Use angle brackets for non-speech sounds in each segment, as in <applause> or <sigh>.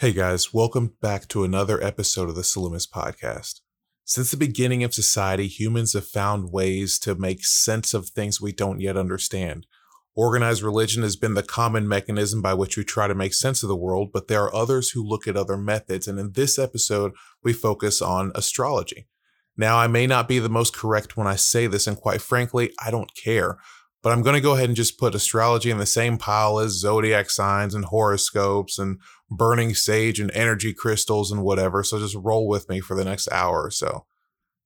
Hey guys, welcome back to another episode of the Salumis podcast. Since the beginning of society, humans have found ways to make sense of things we don't yet understand. Organized religion has been the common mechanism by which we try to make sense of the world, but there are others who look at other methods, and in this episode, we focus on astrology. Now, I may not be the most correct when I say this, and quite frankly, I don't care. But I'm going to go ahead and just put astrology in the same pile as zodiac signs and horoscopes and burning sage and energy crystals and whatever. So just roll with me for the next hour or so.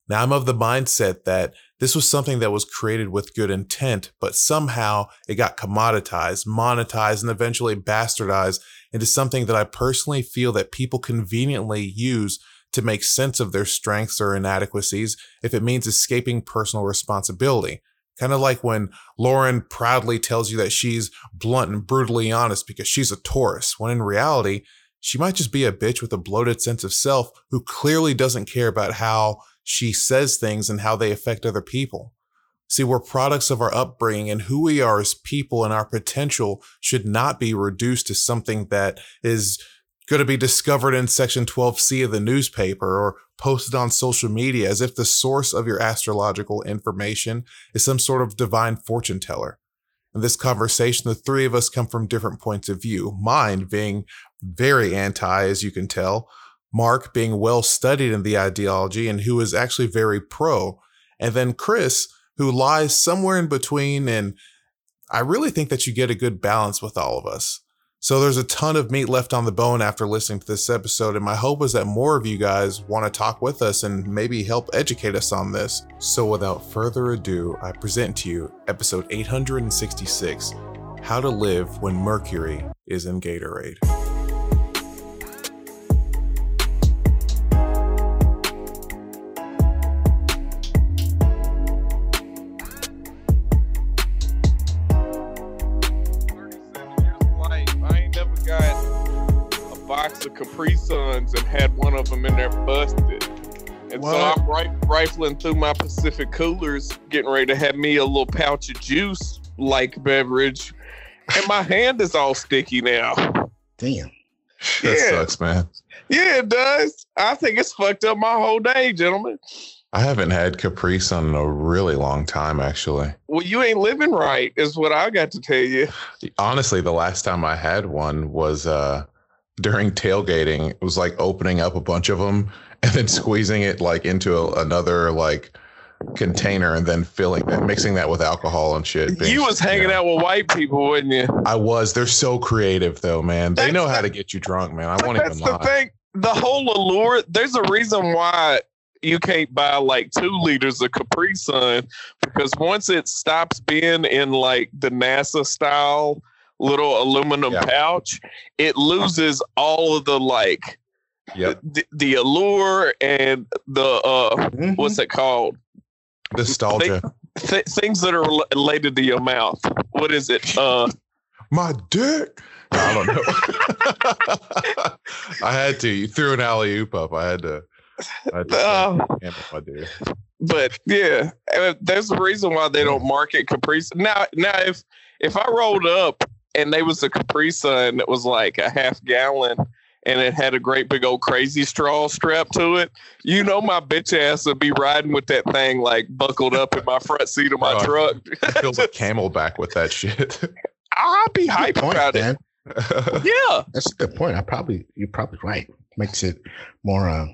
Now, I'm of the mindset that this was something that was created with good intent, but somehow it got commoditized, monetized, and eventually bastardized into something that I personally feel that people conveniently use to make sense of their strengths or inadequacies if it means escaping personal responsibility. Kind of like when Lauren proudly tells you that she's blunt and brutally honest because she's a Taurus, when in reality, she might just be a bitch with a bloated sense of self who clearly doesn't care about how she says things and how they affect other people. See, we're products of our upbringing and who we are as people and our potential should not be reduced to something that is going to be discovered in section 12C of the newspaper or posted on social media as if the source of your astrological information is some sort of divine fortune teller. In this conversation, the three of us come from different points of view. Mine being very anti, as you can tell, Mark being well studied in the ideology and who is actually very pro, and then Chris, who lies somewhere in between. And I really think that you get a good balance with all of us. So there's a ton of meat left on the bone after listening to this episode, and my hope is that more of you guys want to talk with us and maybe help educate us on this. So without further ado, I present to you episode 866 How to Live When Mercury is in Gatorade. Of Capri Suns and had one of them in there busted. And what? so I'm right, rifling through my Pacific coolers, getting ready to have me a little pouch of juice like beverage, and my hand is all sticky now. Damn. That yeah. sucks, man. Yeah, it does. I think it's fucked up my whole day, gentlemen. I haven't had Capri Sun in a really long time, actually. Well, you ain't living right, is what I got to tell you. Honestly, the last time I had one was uh during tailgating it was like opening up a bunch of them <laughs> and then squeezing it like into a, another like container and then filling that mixing that with alcohol and shit. You was hanging you know. out with white people wouldn't you? I was. They're so creative though man. They know how to get you drunk man. I won't even lie the thing. The whole allure there's a reason why you can't buy like two liters of Capri Sun because once it stops being in like the NASA style little aluminum yeah. pouch, it loses all of the like yep. the, the allure and the uh mm-hmm. what's it called? Nostalgia. th- things that are related to your mouth. What is it? Uh <laughs> my dick. I don't know. <laughs> I had to. You threw an alley oop up. I had to. I had to uh, my dick. But yeah, there's a reason why they don't market Capri. Now, now if if I rolled up and they was a Capri Sun that was like a half gallon and it had a great big old crazy straw strapped to it. You know my bitch ass would be riding with that thing like buckled up in my front seat of my oh, truck. Feels like <laughs> CamelBak with that shit. I'd be hype point, about man. it. <laughs> yeah, that's a good point. I probably you're probably right. Makes it more uh,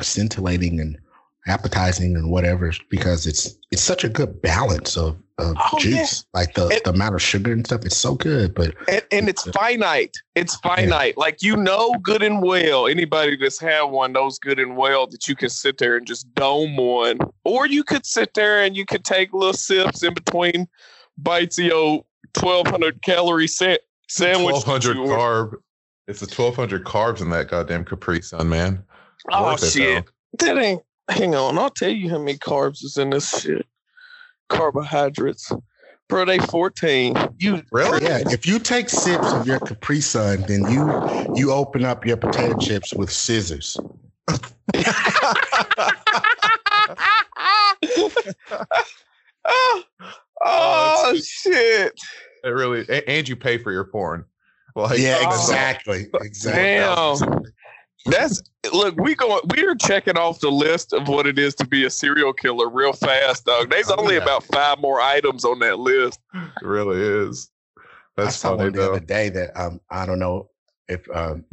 scintillating and appetizing and whatever because it's it's such a good balance of, of oh, juice. Yeah. like the, and, the amount of sugar and stuff it's so good but and, and it's, it's finite. It's finite. Yeah. like you know good and well anybody that's had one knows good and well that you can sit there and just dome one. Or you could sit there and you could take little sips in between bites of your 1200 calorie set sandwich 1200 carb it's the 1200 carbs in that goddamn capri sun man. Oh shit. That ain't Hang on, I'll tell you how many carbs is in this shit. Carbohydrates. Bro, they 14. You really? Yeah. If you take sips of your Capri Sun, then you you open up your potato chips with scissors. <laughs> oh, oh shit. It really and you pay for your porn. Like, yeah, oh. exactly, exactly. Damn. That's look. We go. We are checking off the list of what it is to be a serial killer real fast, dog. There's Oh, only yeah. about five more items on that list. It really is. I That's saw funny one the though. other day that um I don't know if um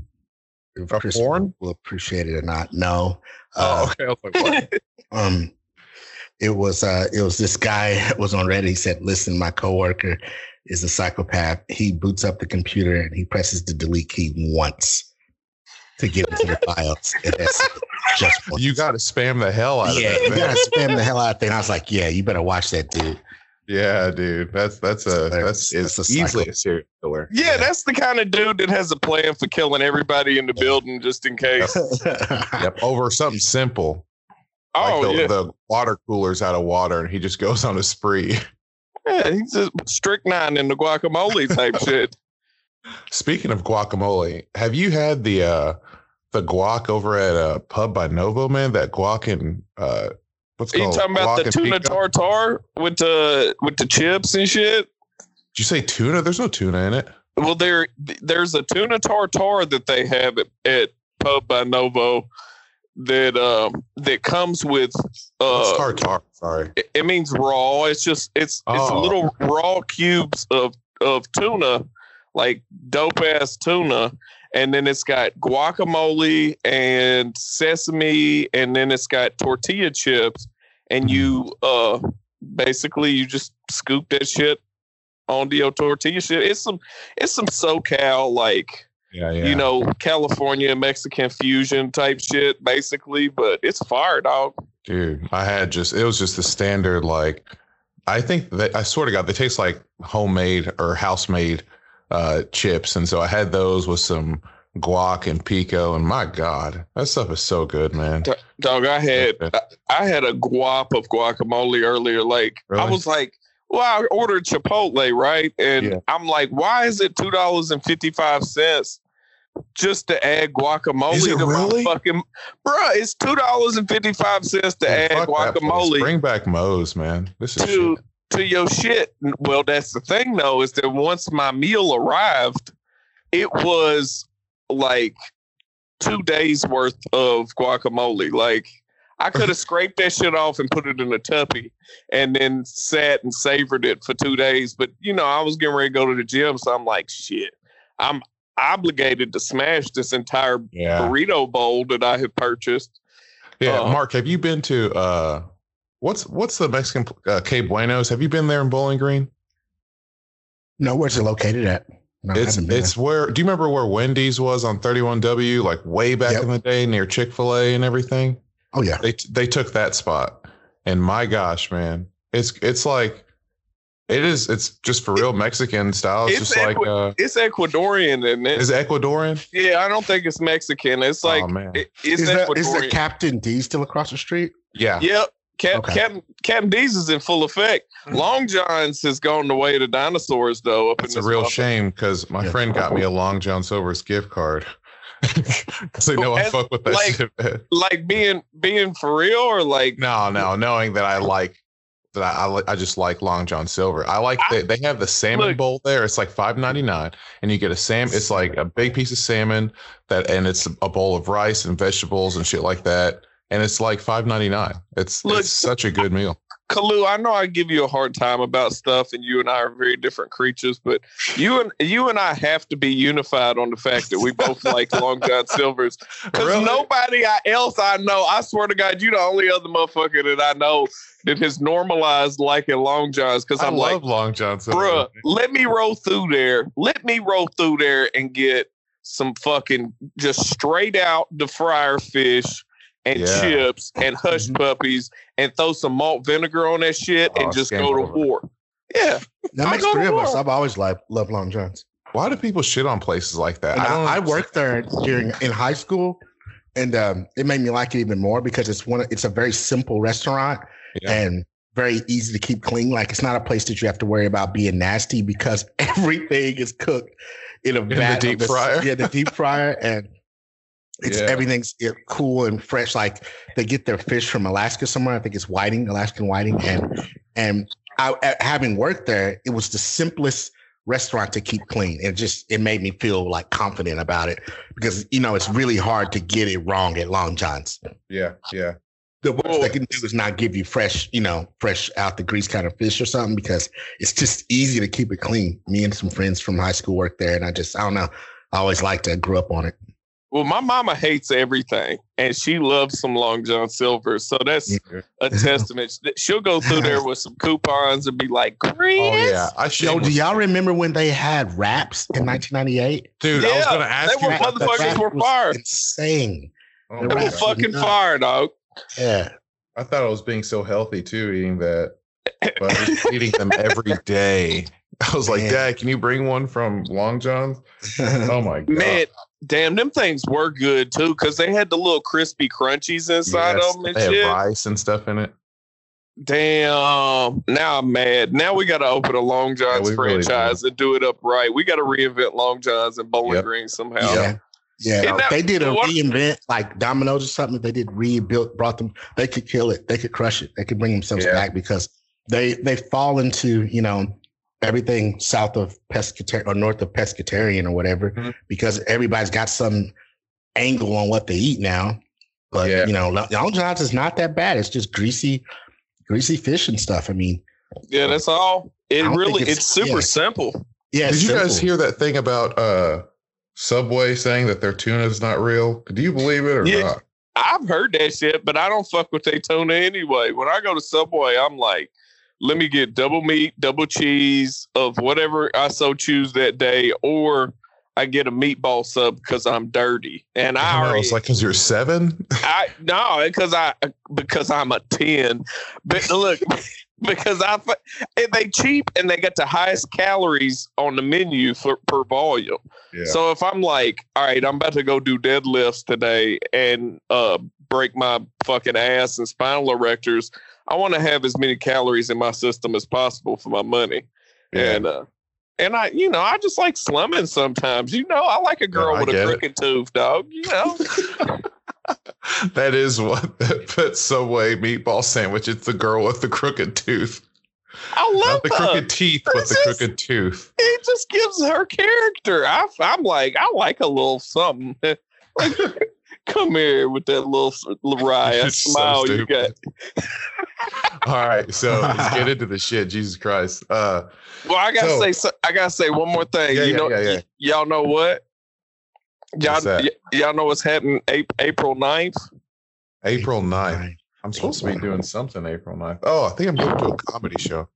if A Chris porn? will appreciate it or not. No. Oh, Uh, okay. I was like, what? <laughs> um it was uh it was this guy <laughs> was on Reddit. He said, Listen, my coworker is a psychopath. He boots up the computer and he presses the delete key once to get into the files. Just once. you got to spam the hell out yeah, of that. Yeah, you gotta spam the hell out of thing. I was like, Yeah, you better watch that dude. Yeah, dude. That's that's a That's- it's a easily a serial killer. Yeah, that's the kind of dude that has a plan for killing everybody in the building just in case. <laughs> Yep. Over something simple. Oh like the, yeah, the water coolers out of water, and he just goes on a spree. yeah. He's just strychnine in the guacamole type <laughs> shit. Speaking of guacamole, have you had the uh the guac over at a pub by Novo, man? That guac and uh what's Are you called talking about guac the tuna pico? tartar with the with the chips and shit? Did you say tuna? There's no tuna in it. Well, there there's a tuna tartar that they have at, at Pub by Novo that um that comes with uh tartar? Sorry. it, it means raw. It's just it's it's Oh. little raw cubes of of tuna, like dope ass tuna, and then it's got guacamole and sesame, and then it's got tortilla chips, and you uh basically you just scoop that shit onto your tortilla shit. It's some it's some SoCal like Yeah, yeah. you know California Mexican fusion type shit basically, but it's fire dog. Dude, I had just it was just the standard like I think that I swear to God they taste like homemade or house made uh chips. And so I had those with some guac and pico and my God, that stuff is so good, man. Dog, I had I, had a guap of guacamole earlier. Like I was like, well, I ordered Chipotle, right? And Yeah. I'm like, why is it two dollars and fifty five cents just to add guacamole to really? my fucking bruh? It's two dollars and fifty five cents to add fuck that place. guacamole Bring back Moe's, man. This is to shit. To your shit. Well, that's the thing though, is that once my meal arrived, it was like two days worth of guacamole. Like I could have <laughs> scraped that shit off and put it in a tuppy and then sat and savored it for two days. But you know, I was getting ready to go to the gym, so I'm like, shit, I'm obligated to smash this entire Yeah. burrito bowl that I had purchased. Yeah. uh, Mark, have you been to uh what's what's the Mexican uh K Buenos? Have you been there in Bowling Green? no, where's it located at? No, I It's haven't it's where do you remember where Wendy's was on 31W, like way back Yep. in the day near Chick-fil-A and everything? Oh yeah. They they took that spot. And my gosh, man. It's it's like it is it's just for real Mexican style. It's, It's just like uh It's Ecuadorian, isn't it? is it Ecuadorian? yeah, I don't think it's Mexican. It's like oh man. it- it's Is, that, is Ecuadorian. the Captain D still across the street? yeah. Yep. Cap, Okay. Captain, Captain D's is in full effect. Hmm. Long John's has gone the way of the dinosaurs, though. Up It's in a real motherfucker. shame because my Yeah. friend got me a Long John Silver's gift card. <laughs> Because they know I fuck with that like- shit. man. Like being being for real, or like No, no, knowing that I like that I, I, I just like Long John Silver. I like I- that they have the salmon Look. bowl there. It's like five ninety nine, and you get a sam. It's like a big piece of salmon that, and it's a bowl of rice and vegetables and shit like that. And it's like five ninety nine. It's Look. it's such a good meal. Kalu. I know I give you a hard time about stuff, and you and I are very different creatures, but you and you and I have to be unified on the fact that we both <laughs> like Long John Silver's. Because Really? nobody else I know, I swear to God, you the only other motherfucker that I know that has normalized liking Long Johns. Because I I'm like, love Long John Silver. bruh, let me roll through there. Let me roll through there and get some fucking just straight out the fryer fish and Yeah. chips and hush Mhm. puppies and throw some malt vinegar on that shit Oh, and just go to over. war. Yeah. That I makes three to of us. I've always loved love Long Johns. Why do people shit on places like that? And I, I worked there during in high school, and um, it made me like it even more because it's one. It's a very simple restaurant Yeah. and very easy to keep clean. Like it's not a place that you have to worry about being nasty because <laughs> everything is cooked in a the vat of deep this- fryer? Yeah, the deep fryer, and it's Yeah. everything's cool and fresh. Like they get their fish from Alaska somewhere. I think it's whiting, Alaskan whiting, and and I, having worked there, it was the simplest restaurant to keep clean. It just it made me feel like confident about it because you know it's really hard to get it wrong at Long John's. Yeah, yeah. The worst they can do is not give you fresh, you know, fresh out the grease kind of fish or something because it's just easy to keep it clean. Me and some friends from high school work there, and I just I don't know. I always liked to grew up on it. Well, my mama hates everything, and she loves some Long John Silver. So that's Yeah. a testament. She'll go through there with some coupons and be like, "Chris, Oh yeah, I Yo, do y'all remember when they had wraps in 1998? Dude, yeah, I was gonna ask they you. were motherfuckers That were was fire. Insane. Oh, They They were were Raps God. was fucking nuts. fire, dog." Yeah. I thought I was being so healthy too, eating that, but I was eating them every day. I was like, Man. Dad, can you bring one from Long John's? Oh my <laughs> god, Man, damn, them things were good too because they had the little crispy crunchies inside Yes, of them and they have shit. rice and stuff in it. Damn. Now I'm mad. Now we got to open a Long John's we really franchise and do it up right. We got to reinvent Long John's and Bowling Yep. Green somehow. Yeah. Yeah, And now- they did a what- reinvent like Domino's or something. They did rebuild, brought them. They could kill it. They could crush it. They could bring themselves Yeah. back because they they fall into you know everything south of pescatarian or north of pescatarian or whatever Mhm. because everybody's got some angle on what they eat now. But Yeah. you know, Long John's is not that bad. It's just greasy, greasy fish and stuff. I mean, Yeah, that's all. It really it's, it's- super yeah. simple. yeah. Did it's you guys hear that thing about uh Subway saying that their tuna is not real? Do you believe it or Yeah. not? I've heard that shit, but I don't fuck with their tuna anyway. When I go to Subway, I'm like, let me get double meat, double cheese of whatever I so choose that day, or I get a meatball sub because I'm dirty. And I I it's like because you're seven. <laughs> I no, because I because I'm a ten. But look, <laughs> because I they cheap and they got the highest calories on the menu for per volume. Yeah. So if I'm like, all right, I'm about to go do deadlifts today and uh break my fucking ass and spinal erectors, I want to have as many calories in my system as possible for my money. yeah. And uh and I, you know, I just like slumming sometimes. You know, I like a girl with a crooked tooth, dog. You know. <laughs> <laughs> that is what <laughs> that, that Subway meatball sandwich. It's the girl with the crooked tooth, I love not the her. crooked teeth, but the is- crooked tooth. it just gives her character. I, I'm like, I like a little something. Like, come here with that little s- Lariah It's so smile you got. <laughs> All right, so let's <laughs> get into the shit. Jesus Christ. Uh, Well, I gotta So- say, so, I gotta say one more thing. Yeah, you yeah, know, yeah, yeah. y- y'all know what? Y'all, y- y'all know what's happening Ap- April 9th? April 9th. I'm supposed to be doing something April 9th. Oh, I think I'm going to a comedy show.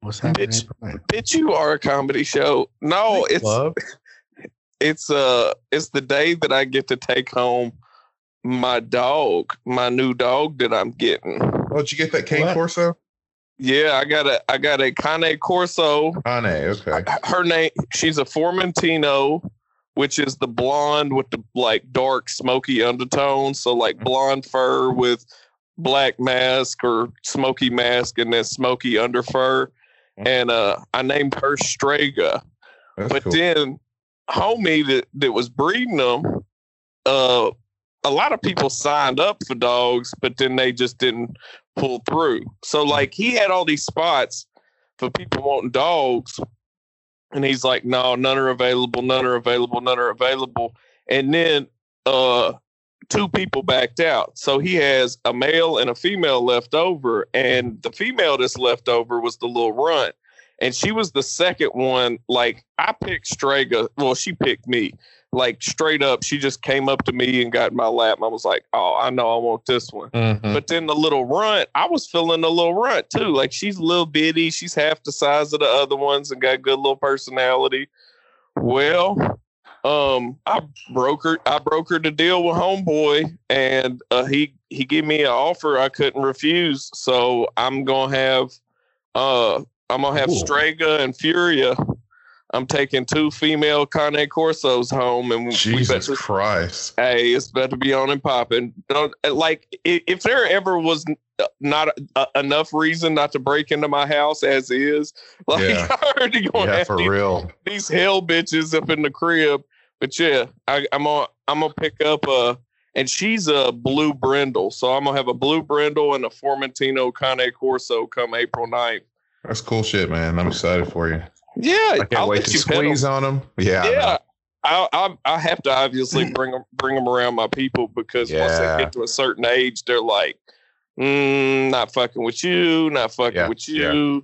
What's happening? Bitch. Bitch, you are a comedy show. No, it's Love. It's uh it's the day that I get to take home my dog, my new dog that I'm getting. Oh, did you get that cane What? corso? Yeah, I got a I got a Cane Corso. Ane, okay. Her name she's a Formentino, which is the blonde with the like dark smoky undertones. So like blonde fur with black mask or smoky mask and then smoky under fur. And uh I named her Strega. That's but cool. then homie that, that was breeding them, uh, a lot of people signed up for dogs, but then they just didn't pull through. So like he had all these spots for people wanting dogs, and he's like, no, none are available, none are available, none are available. And then uh two people backed out. So he has a male and a female left over, and the female that's left over was the little runt and she was the second one. Like I picked Strega. Well, she picked me. Like straight up, she just came up to me and got in my lap. And I was like, "Oh, I know, I want this one." Mhm. But then the little runt, I was feeling the little runt too. Like she's a little bitty. She's half the size of the other ones and got good little personality. Well, um, I brokered I brokered a deal with Homeboy, and uh, he he gave me an offer I couldn't refuse. So I'm gonna have uh I'm gonna have Cool. Strega and Furia. I'm taking two female Cane Corsos home, and we Jesus better Christ. Hey, it's about to be on and popping. Don't like if there ever was uh, not enough reason not to break into my house as is. <laughs> Like Yeah. I already gonna Yeah, have for these, real. these hell bitches up in the crib. But yeah, I, I'm gonna I'm gonna pick up a and she's a blue brindle, so I'm gonna have a blue brindle and a Formentino Cane Corso come April 9th. That's cool shit, man. I'm excited for you. Yeah, I can't I'll wait to you pet 'em. squeeze on them. Yeah, I yeah. I, I I have to obviously <laughs> bring them bring them around my people because once they get to a certain age, they're like, mm, not fucking with you, not fucking Yeah, with yeah. you.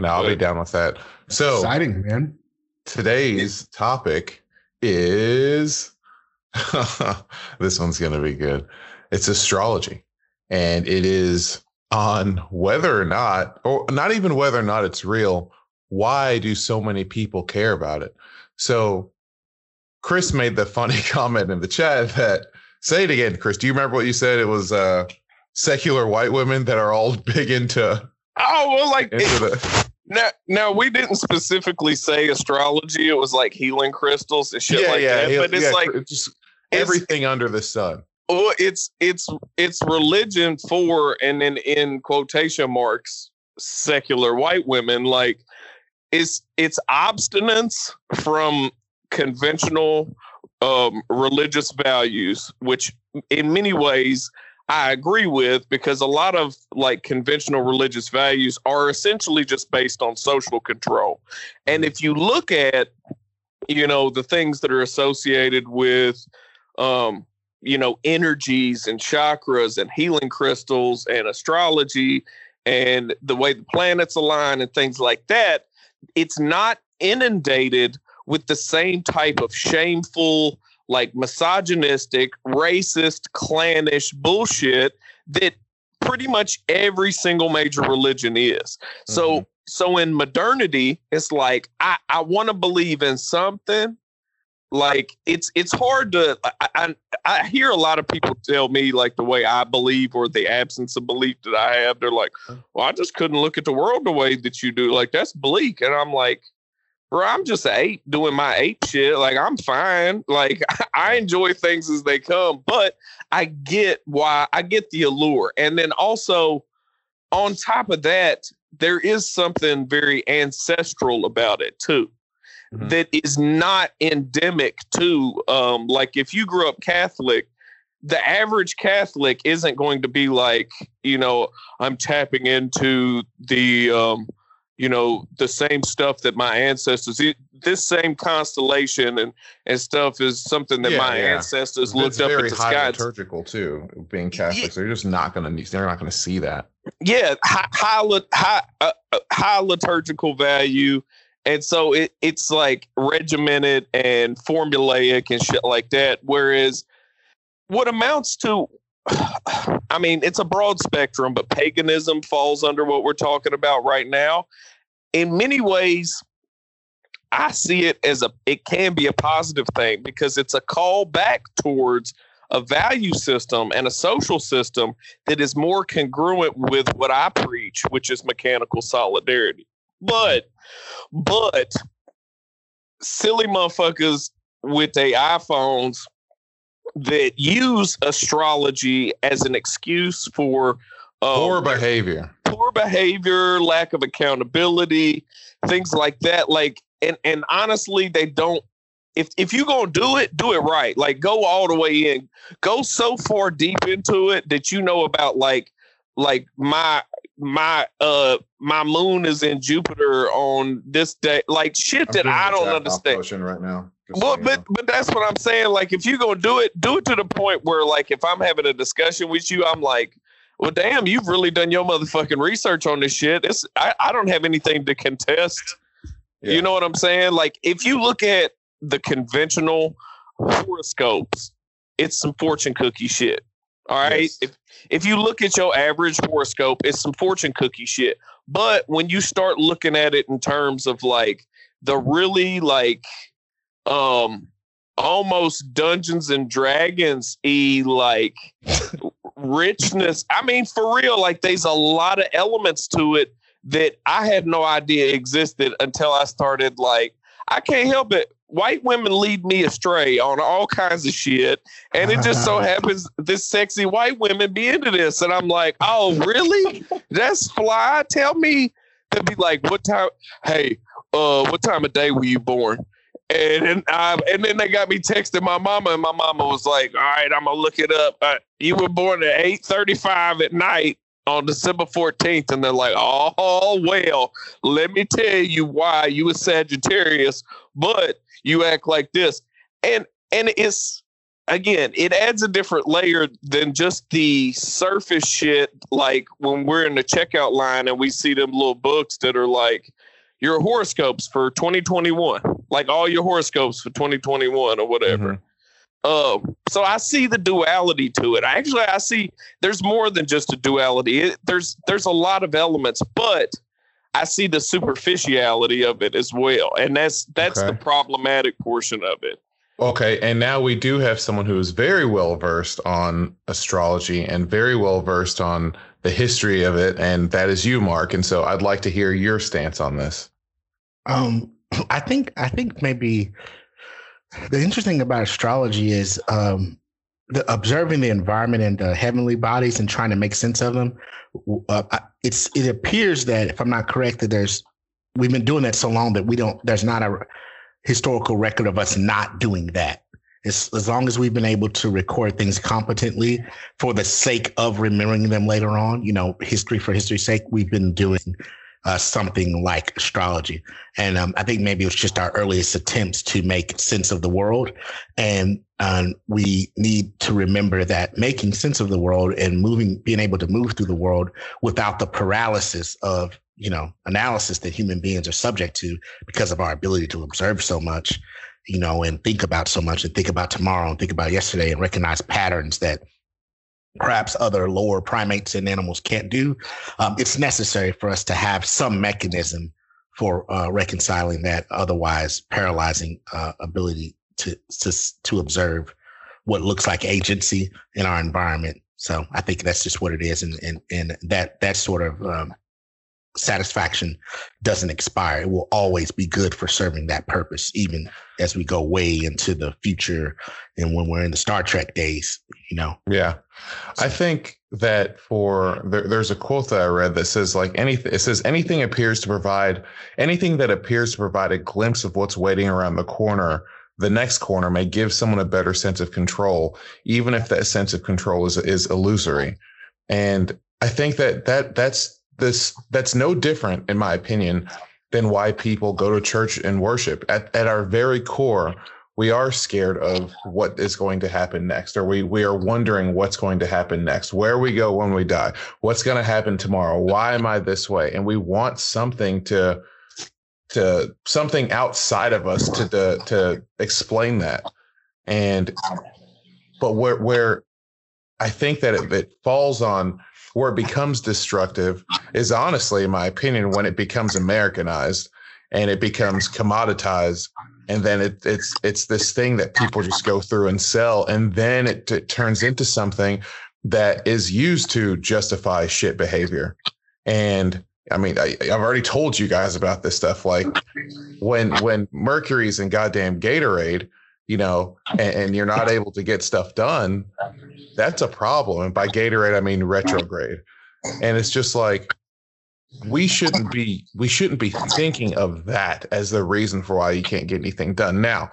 No, I'll be down with that. So Exciting, man. today's topic is <laughs> this one's going to be good. It's astrology, and it is on whether or not, or not even whether or not it's real. Why do so many people care about it? So, Chris made the funny <laughs> comment in the chat that say it again, Chris. Do you remember what you said? It was uh, secular white women that are all <laughs> big into Oh well, like into it- the <laughs> now, now we didn't specifically say astrology. It was like healing crystals and shit like that. But it's yeah, like just everything under the sun. Well, it's it's it's religion for and then in quotation marks secular white women like it's it's abstinence from conventional um religious values which in many ways I agree with because a lot of like conventional religious values are essentially just based on social control. And if you look at you know the things that are associated with um you know energies and chakras and healing crystals and astrology and the way the planets align and things like that it's not inundated with the same type of shameful like misogynistic racist clannish bullshit that pretty much every single major religion is. So mm-hmm. so in modernity it's like i i want to believe in something like it's it's hard to I, I I hear a lot of people tell me like the way I believe or the absence of belief that I have. They're like, uh-huh. well, I just couldn't look at the world the way that you do. Like that's bleak, and I'm like, bro, I'm just an ape doing my ape shit. Like I'm fine. Like <laughs> I enjoy things as they come, but I get why I get the allure, and then also on top of that, there is something very ancestral about it too Mhm. that is not endemic to um like if you grew up catholic the average catholic isn't going to be like you know i'm tapping into the um you know the same stuff that my ancestors this same constellation and and stuff is something that Yeah, my yeah. ancestors It's looked up very at the high sky liturgical too. Being Catholics, they're just not gonna. They're not gonna see that. yeah high high, high, uh, uh, high liturgical value and so it, it's like regimented and formulaic and shit like that whereas what amounts to <sighs> i mean it's a broad spectrum but paganism falls under what we're talking about right now in many ways i see it as a it can be a positive thing because it's a call back towards a value system and a social system that is more congruent with what I preach, which is mechanical solidarity. But, but silly motherfuckers with their iPhones that use astrology as an excuse for uh, Poor behavior. poor behavior, lack of accountability, things like that. Like, and and honestly, they don't. If if you gonna do it, do it right. Like, go all the way in. Go so far deep into it that you know about like like my my uh my moon is in Jupiter on this day. Like shit that I don't understand. right now. Well, but but that's what I'm saying. Like, if you're gonna do it, do it to the point where, like, if I'm having a discussion with you, I'm like, well, damn, you've really done your motherfucking research on this shit. It's I, I don't have anything to contest. You know what I'm saying? Like, if you look at the conventional horoscopes, it's some fortune cookie shit. All right. Yes. If if you look at your average horoscope, it's some fortune cookie shit. But when you start looking at it in terms of like the really like um almost Dungeons and Dragons e like <laughs> richness. I mean, for real, like there's a lot of elements to it that I had no idea existed until I started like I can't help it. White women lead me astray on all kinds of shit. And it just so <laughs> happens this sexy white women be into this. And I'm like, oh, really? That's fly. Tell me to be like, what time? Hey, uh, what time of day were you born? And then, I, and then they got me texting my mama, and my mama was like, "All right, I'm gonna look it up. Uh, you were born at 8:35 at night on December 14th, and they're like, "Oh well, let me tell you why you a Sagittarius, but you act like this," and and it's again, it adds a different layer than just the surface shit. Like when we're in the checkout line and we see them little books that are like your horoscopes for 2021, like all your horoscopes for 2021 or whatever. Mm-hmm. Um, so I see the duality to it. Actually, I see there's more than just a duality. It, there's there's a lot of elements, but I see the superficiality of it as well, and that's that's okay. the problematic portion of it. Okay, and now we do have someone who is very well versed on astrology and very well versed on the history of it, and that is you, Mark. And so I'd like to hear your stance on this. Um, <clears throat> I think I think maybe the interesting about astrology is um, the observing the environment and the heavenly bodies and trying to make sense of them. Uh, it's it appears that if I'm not correct, that there's we've been doing that so long that we don't there's not a historical record of us not doing that. As, as long as we've been able to record things competently for the sake of remembering them later on, you know, history for history's sake, we've been doing uh, something like astrology. And um, I think maybe it was just our earliest attempts to make sense of the world. And um, we need to remember that making sense of the world and moving, being able to move through the world without the paralysis of you know analysis that human beings are subject to because of our ability to observe so much you know and think about so much and think about tomorrow and think about yesterday and recognize patterns that perhaps other lower primates and animals can't do um, it's necessary for us to have some mechanism for uh, reconciling that otherwise paralyzing uh, ability to, to to observe what looks like agency in our environment. So i think that's just what it is and and, and that that sort of um, satisfaction doesn't expire. It will always be good for serving that purpose, even as we go way into the future and when we're in the Star Trek days, you know? Yeah. I think that for there, there's a quote that I read that says like anything it says anything appears to provide anything that appears to provide a glimpse of what's waiting around the corner the next corner may give someone a better sense of control even if that sense of control is is illusory and i think that that that's this that's no different, in my opinion, than why people go to church and worship. At at our very core, we are scared of what is going to happen next, or we we are wondering what's going to happen next, where we go when we die, what's going to happen tomorrow, why am I this way, and we want something to to something outside of us to to, to explain that, and but where where I think that it, it falls on where it becomes destructive is honestly, in my opinion, when it becomes Americanized and it becomes commoditized. And then it, it's it's this thing that people just go through and sell, and then it, it turns into something that is used to justify shit behavior. And I mean, I, have already told you guys about this stuff. Like when when Mercury's in goddamn Gatorade, you know, and, and, you're not able to get stuff done, that's a problem. And by Gatorade, I mean retrograde. And it's just like we shouldn't be we shouldn't be thinking of that as the reason for why you can't get anything done. Now,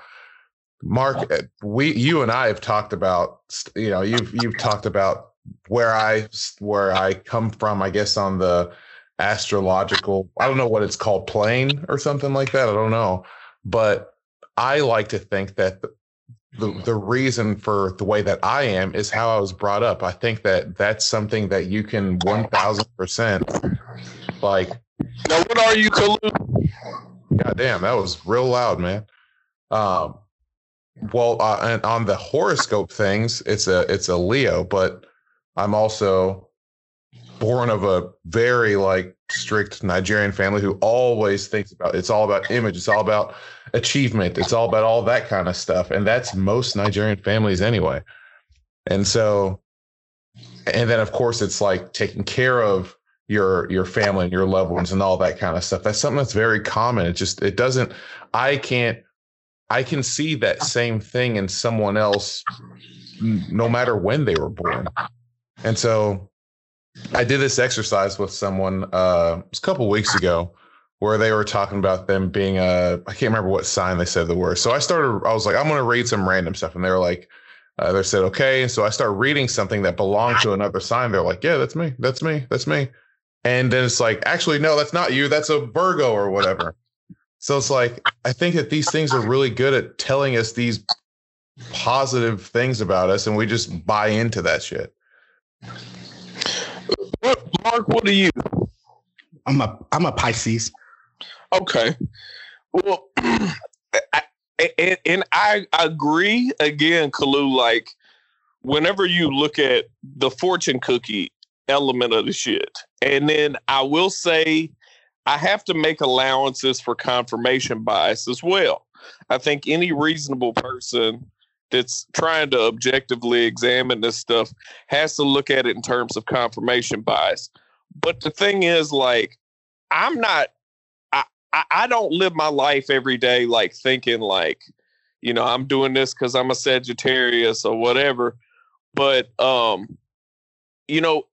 Mark, uh, we you and I have talked about you know you've you've talked about where I where I come from. I guess on the astrological I don't know what it's called plane or something like that. I don't know, but I like to think that the, the reason for the way that I am is how I was brought up. I think that that's something that you can 1000% like. Now, what are you, Kalu? God damn, that was real loud, man. Um, well, uh, and on the horoscope things, it's a it's a Leo, but I'm also born of a very like strict Nigerian family who always thinks about it's all about image, it's all about achievement, it's all about all that kind of stuff, and that's most Nigerian families anyway. And so, and then of course it's like taking care of your your family and your loved ones and all that kind of stuff. That's something that's very common. It just it doesn't. I can't. I can see that same thing in someone else, no matter when they were born. And so I did this exercise with someone uh, a couple weeks ago where they were talking about them being a I can't remember what sign they said the word. So I started I was like I'm going to read some random stuff and they were like Uh, they said, okay. So I start reading something that belonged to another sign. They're like, yeah, that's me. That's me. That's me. And then it's like, actually, no, that's not you. That's a Virgo or whatever. so it's like, I think that these things are really good at telling us these positive things about us, and we just buy into that shit. Mark, what are you? I'm a I'm a Pisces. Okay. Well, <clears throat> I, and, and I agree again, Kalu. Like, whenever you look at the fortune cookie element of the shit, and then I will say, I have to make allowances for confirmation bias as well. I think any reasonable person that's trying to objectively examine this stuff has to look at it in terms of confirmation bias. But the thing is, like, I'm not I, I don't live my life every day like thinking like, you know, I'm doing this because I'm a Sagittarius or whatever. But um, you know,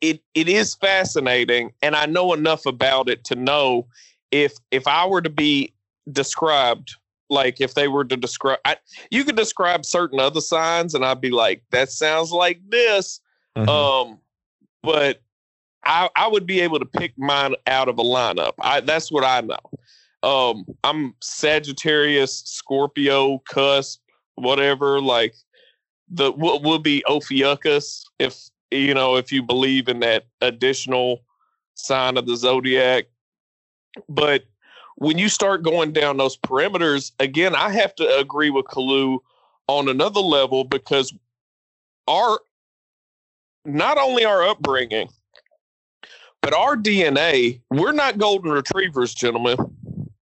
it it is fascinating and I know enough about it to know if if I were to be described like if they were to describe I, you could describe certain other signs and I'd be like, that sounds like this. Mm-hmm. Um, but I, I would be able to pick mine out of a lineup. I, that's what I know. Um, I'm Sagittarius, Scorpio, cusp, whatever. Like the what would be Ophiuchus if you know if you believe in that additional sign of the zodiac. But when you start going down those perimeters, again, I have to agree with Kalu on another level because our not only our upbringing, but our DNA, we're not golden retrievers, gentlemen.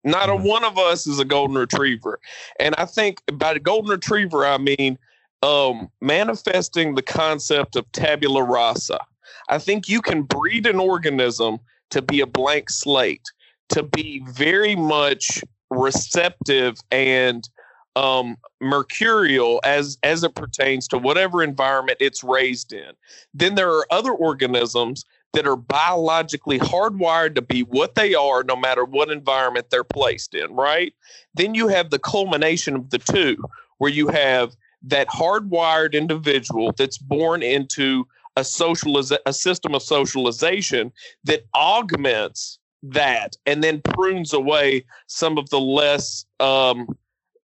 Not a one of us is a golden retriever. And I think by the golden retriever, I mean um, manifesting the concept of tabula rasa. I think you can breed an organism to be a blank slate, to be very much receptive and um, mercurial as as it pertains to whatever environment it's raised in. Then there are other organisms that are biologically hardwired to be what they are no matter what environment they're placed in, right? Then you have the culmination of the two, where you have that hardwired individual that's born into a socializ- a system of socialization that augments that and then prunes away some of the less um,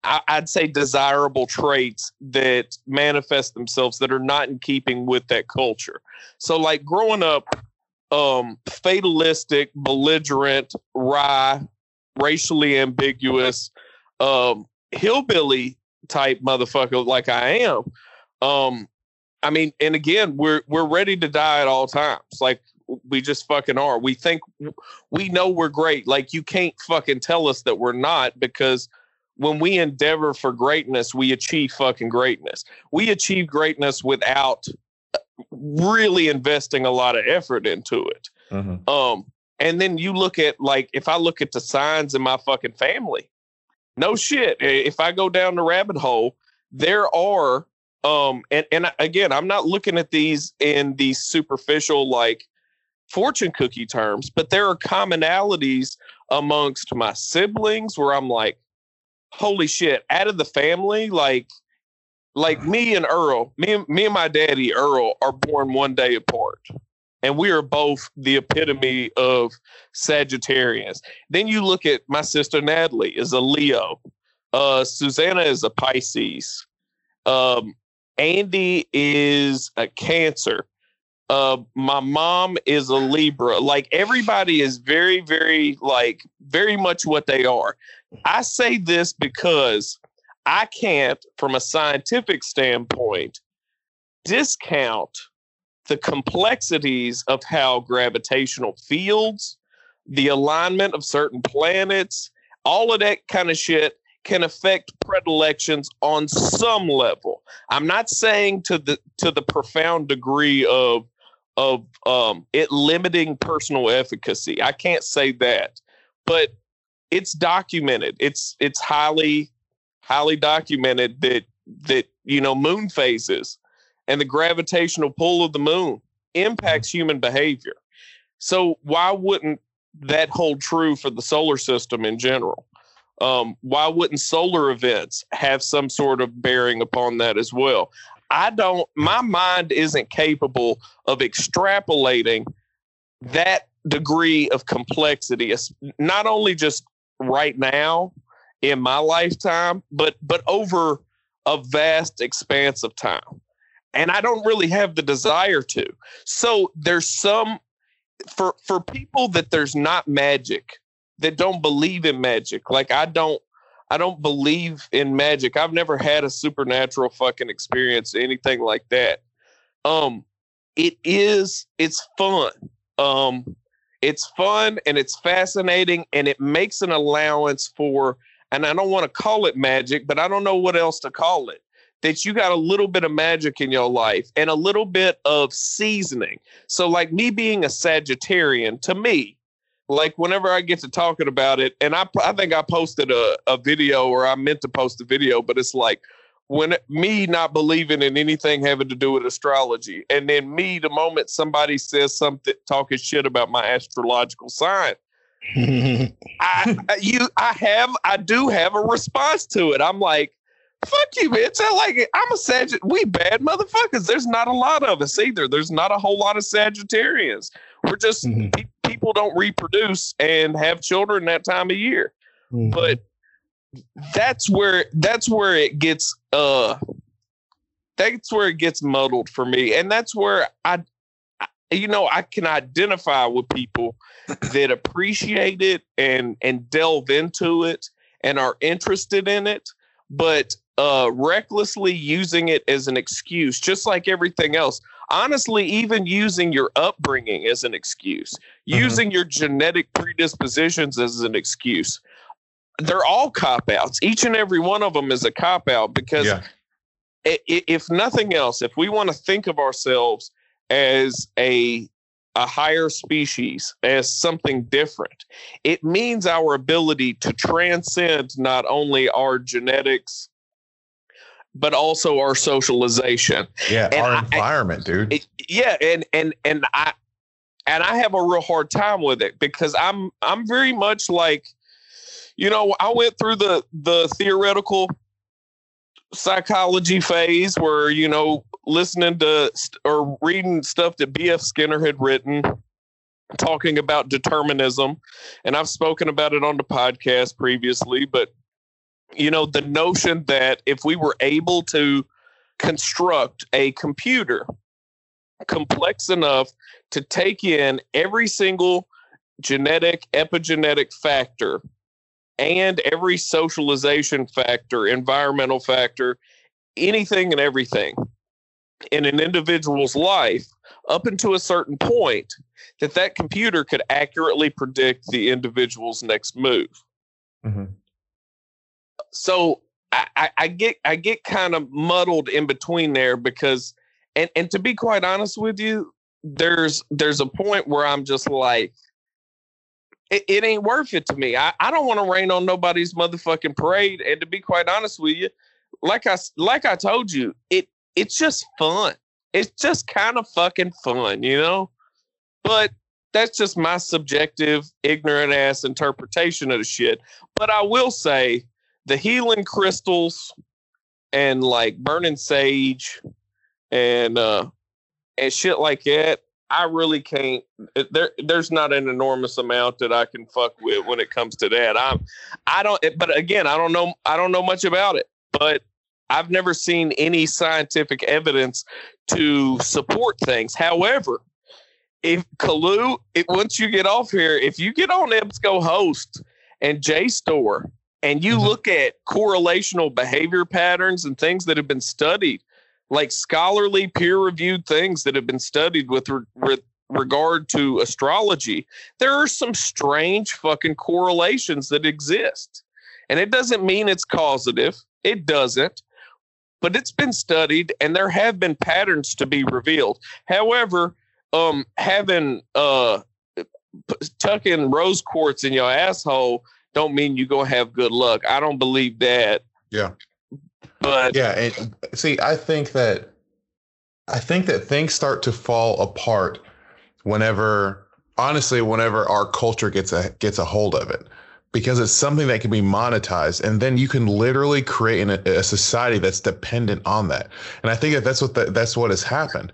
I, would say desirable traits that manifest themselves that are not in keeping with that culture. So, like growing up um, fatalistic, belligerent, wry, racially ambiguous, um, hillbilly type motherfucker like I am. Um, I mean, and again, we're we're ready to die at all times. Like we just fucking are. We think we know we're great. Like you can't fucking tell us that we're not because when we endeavor for greatness, we achieve fucking greatness. We achieve greatness without really investing a lot of effort into it. Mm-hmm. Um, and then you look at like if I look at the signs in my fucking family, no shit. If I go down the rabbit hole, there are um and and again, I'm not looking at these in the superficial like fortune cookie terms, but there are commonalities amongst my siblings where I'm like, holy shit, out of the family, like like me and Earl, me and me and my daddy Earl are born one day apart. And we are both the epitome of Sagittarians. Then you look at my sister Natalie is a Leo. Uh, Susanna is a Pisces. Um, Andy is a Cancer. Uh, my mom is a Libra. Like everybody is very, very, like very much what they are. I say this because I can't, from a scientific standpoint, discount the complexities of how gravitational fields, the alignment of certain planets, all of that kind of shit can affect predilections on some level. I'm not saying to the to the profound degree of of um, it limiting personal efficacy. I can't say that, but it's documented. It's it's highly highly documented that that you know moon phases and the gravitational pull of the moon impacts human behavior. So why wouldn't that hold true for the solar system in general? Um, why wouldn't solar events have some sort of bearing upon that as well? I don't, my mind isn't capable of extrapolating that degree of complexity, not only just right now in my lifetime, but but over a vast expanse of time. And I don't really have the desire to. So there's some for for people that there's not magic, that don't believe in magic. Like I don't I don't believe in magic. I've never had a supernatural fucking experience, anything like that. Um it is it's fun. Um it's fun and it's fascinating and it makes an allowance for and I don't want to call it magic, but I don't know what else to call it. That you got a little bit of magic in your life and a little bit of seasoning. So, like me being a Sagittarian, to me, like whenever I get to talking about it, and I, I think I posted a, a video or I meant to post a video, but it's like when me not believing in anything having to do with astrology, and then me the moment somebody says something talking shit about my astrological sign, <laughs> I you I have I do have a response to it. I'm like, fuck you, bitch. I like it. I'm a Sagitt. We bad motherfuckers. There's not a lot of us either. There's not a whole lot of Sagittarians. We're just mm-hmm. People don't reproduce and have children that time of year. Mm-hmm. But that's where that's where it gets uh that's where it gets muddled for me. And that's where I you know, I can identify with people that appreciate it and and delve into it and are interested in it, but uh, recklessly using it as an excuse, just like everything else. Honestly, even using your upbringing as an excuse, mm-hmm. using your genetic predispositions as an excuse. They're all cop outs. Each and every one of them is a cop out because, yeah. if nothing else, if we want to think of ourselves as a a higher species as something different. It means our ability to transcend not only our genetics, but also our socialization. Yeah, and our I, environment, dude. It, yeah, and and and I and I have a real hard time with it because I'm I'm very much like, you know, I went through the the theoretical psychology phase where you know listening to or reading stuff that B.F. Skinner had written talking about determinism. And I've spoken about it on the podcast previously, but you know, the notion that if we were able to construct a computer complex enough to take in every single genetic, epigenetic factor and every socialization factor, environmental factor, anything and everything in an individual's life up until a certain point that that computer could accurately predict the individual's next move. Mm-hmm. So I, I, get I get kind of muddled in between there because and and to be quite honest with you, there's there's a point where I'm just like it, it ain't worth it to me. I, I don't want to rain on nobody's motherfucking parade. And to be quite honest with you, like I like I told you, it it's just fun. It's just kind of fucking fun, you know? But that's just my subjective, ignorant ass interpretation of the shit. But I will say the healing crystals and like burning sage and uh and shit like that, I really can't there there's not an enormous amount that I can fuck with when it comes to that. I'm I don't but again, I don't know I don't know much about it. But I've never seen any scientific evidence to support things. However, if Kalu, once you get off here, if you get on EBSCO host and JSTOR and you mm-hmm. look at correlational behavior patterns and things that have been studied, like scholarly peer reviewed things that have been studied with, re- with regard to astrology, there are some strange fucking correlations that exist. And it doesn't mean it's causative, it doesn't but it's been studied and there have been patterns to be revealed. However, um, having uh, tucking rose quartz in your asshole don't mean you're gonna have good luck. I don't believe that. Yeah. But yeah, and see, I think that I think that things start to fall apart whenever honestly, whenever our culture gets a gets a hold of it. because it's something that can be monetized and then you can literally create an, a society that's dependent on that and i think that that's what the, that's what has happened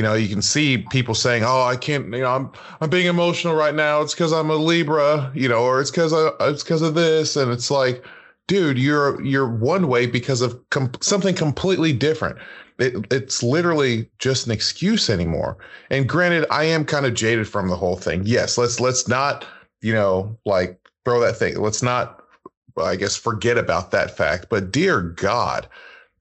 you know you can see people saying oh i can't you know i'm i'm being emotional right now it's because i'm a libra you know or it's because it's because of this and it's like dude you're you're one way because of com- something completely different it, it's literally just an excuse anymore and granted i am kind of jaded from the whole thing yes let's let's not you know like throw that thing. Let's not, I guess, forget about that fact. But dear God,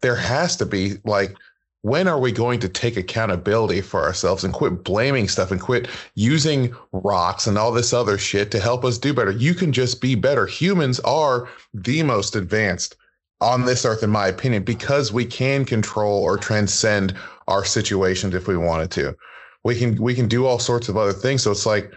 there has to be like, when are we going to take accountability for ourselves and quit blaming stuff and quit using rocks and all this other shit to help us do better? You can just be better. Humans are the most advanced on this earth, in my opinion, because we can control or transcend our situations if we wanted to. We can we can do all sorts of other things. So it's like,